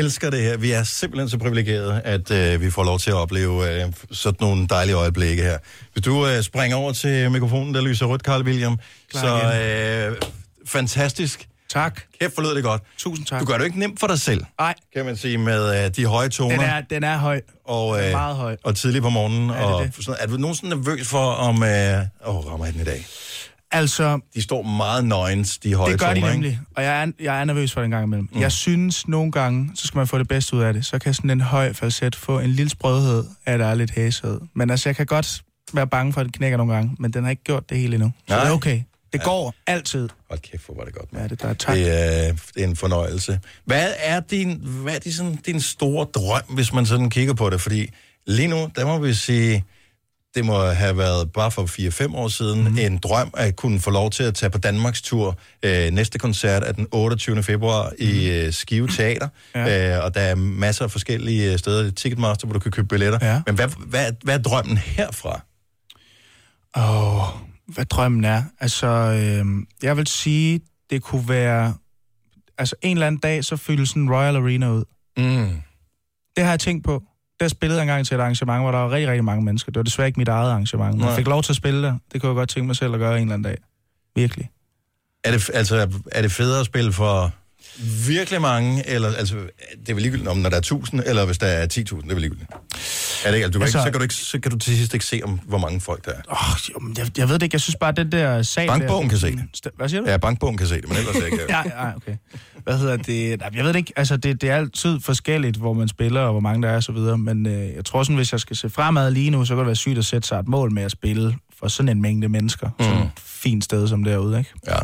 Elsker det her. Vi er simpelthen så privilegerede, at øh, vi får lov til at opleve øh, sådan nogle dejlige øjeblikke her. Hvis du øh, springer over til mikrofonen, der lyser rødt, Carl William. Klar så øh, fantastisk. Tak. Kæft, for lød det godt. Tusind tak. Du gør det jo ikke nemt for dig selv, Nej, kan man sige, med øh, de høje toner. den er, den er høj. og, den er øh, meget høj. og tidligt på morgenen. er og det. sådan. Er du nogensinde nervøs for, om... Øh, åh, rammer jeg den i dag? Altså, De står meget nøgens, de høje det gør toner, de ikke? nemlig. Og jeg er, jeg er nervøs for den gang imellem. Mm. Jeg synes nogle gange, så skal man få det bedste ud af det. Så kan sådan en høj falset få en lille sprødhed, af der er lidt hæshed. Men altså, jeg kan godt være bange for, at den knækker nogle gange. Men den har ikke gjort det hele endnu. Så Nej. det er okay. Det går altid. Hold kæft, hvor var det godt. Ja, det der. Tak. Det er, det er en fornøjelse. Hvad er din, hvad er din, sådan, din store drøm, hvis man sådan kigger på det? Fordi lige nu, der må vi sige, det må have været bare for 4-5 år siden, mm. en drøm at kunne få lov til at tage på Danmarks tur. Øh, næste koncert er den 28. februar i Mhm. øh, Skive Teater, ja. øh, og der er masser af forskellige øh, steder Ticketmaster, hvor du kan købe billetter. Ja. Men hvad, hvad, hvad er drømmen herfra? Åh, hvad drømmen er. Altså, øh, jeg vil sige, det kunne være... Altså, en eller anden dag, så fyldes sådan en Royal Arena ud. Mm. Det har jeg tænkt på. Der spillede jeg engang til et arrangement, hvor der var rigtig, rigtig mange mennesker. Det var desværre ikke mit eget arrangement. Men jeg fik lov til at spille der. Det kunne jeg godt tænke mig selv at gøre en eller anden dag. Virkelig. Er det, altså, er det federe at spille for virkelig mange, eller altså, det er vel ligegyldigt, om når der er 1000, eller hvis der er 10.000, det er vel ligegyldigt. Er det ikke? Altså, du kan Altså- ikke, så, kan du ikke, så kan du til sidst ikke se, om, hvor mange folk der er. Åh, oh, jeg, jeg ved det ikke. Jeg synes bare, den der sag... Bankbogen der, kan se det. Hvad siger du? Ja, bankbogen kan se det, men ellers ikke. Ja, ja, okay. Hvad hedder det? Jeg ved det ikke. Altså, det, det er altid forskelligt, hvor man spiller, og hvor mange der er, og så videre. Men øh, jeg tror sådan, hvis jeg skal se fremad lige nu, så kan det være sygt at sætte sig et mål med at spille for sådan en mængde mennesker. Mm. Sådan et fint sted som derude, ikke? Ja.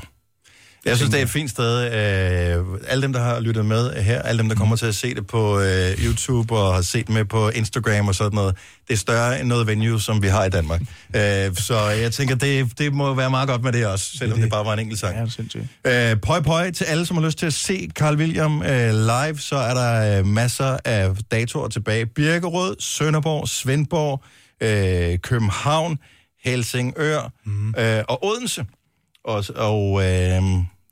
Jeg synes, det er et fint sted. Øh, alle dem, der har lyttet med her, alle dem, der kommer til at se det på øh, YouTube og har set med på Instagram og sådan noget, det er større end noget venue, som vi har i Danmark. Øh, så jeg tænker, det, det må være meget godt med det også, selvom det bare var en enkelt sang. Ja, det er sindssygt. Øh, pøj pøj til alle, som har lyst til at se Carl William øh, live, så er der øh, masser af datoer tilbage. Birkerød, Sønderborg, Svendborg, øh, København, Helsingør mm. øh, og Odense. Og, og øh,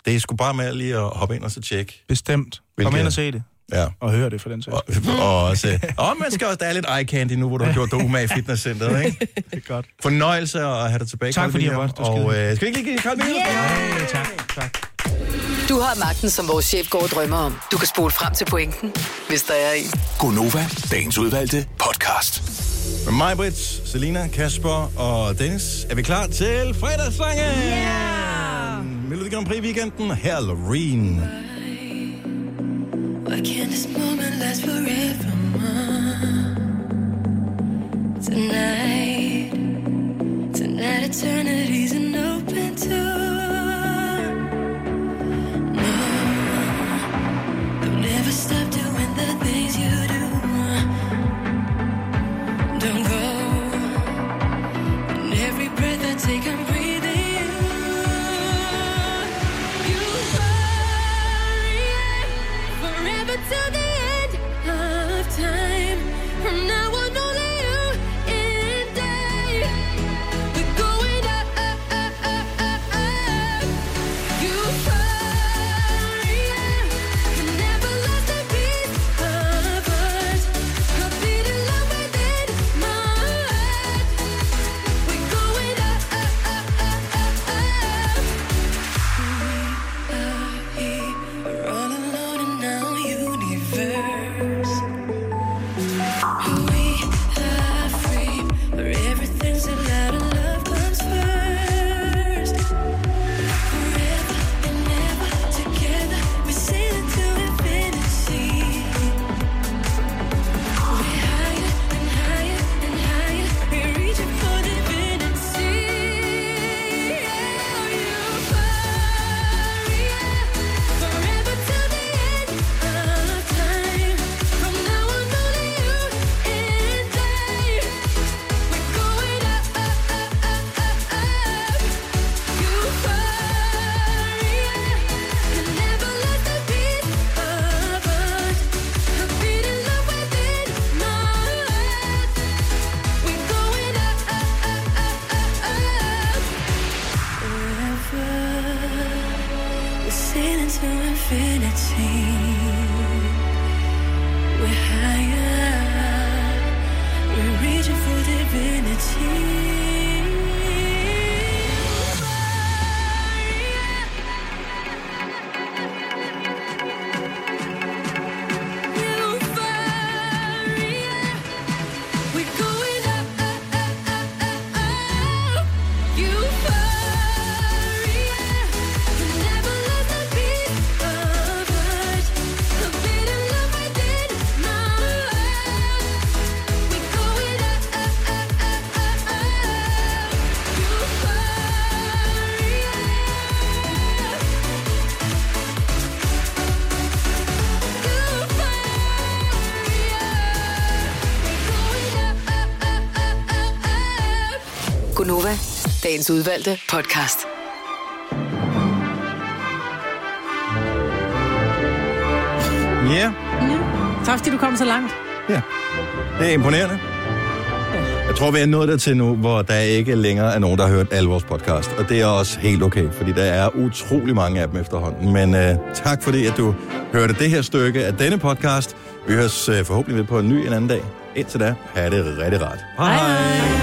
det er sgu bare med lige at hoppe ind og så tjekke. Bestemt. Kom Hvilke- ind og se det. Ja. Og høre det for den sags Og, og, også, og man skal også, der er lidt eye candy nu, hvor du har gjort dig umage i fitnesscenteret, ikke? Det er godt. Fornøjelse at have dig tilbage. Tak, fordi jeg var Og øh, skal vi ikke lige give Carl William? Ja, tak, tak. Du har magten, som vores chef går og drømmer om. Du kan spole frem til pointen, hvis der er en. Gonova, dagens udvalgte podcast. Med mig, Britt, Selina, Kasper og Dennis er vi klar til fredagssangen. Yeah! Melodi Grand Prix weekenden, Halloween. Why can't this moment last forever? Tonight, tonight eternity's an open door. No, don't ever stop doing the things you do. Don't go. And every breath I take, I'm dagens udvalgte podcast. Ja, yeah. Tak fordi du kom så langt. ja. Det er imponerende. Jeg tror, vi er nået dertil nu, hvor der ikke længere er nogen, der har hørt alle vores podcast. Og det er også helt okay, fordi der er utrolig mange af dem efterhånden. Men uh, tak fordi, at du hørte det her stykke af denne podcast. Vi høres uh, forhåbentlig ved på en ny en anden dag. Indtil da, have det rigtig rart. Hej hej.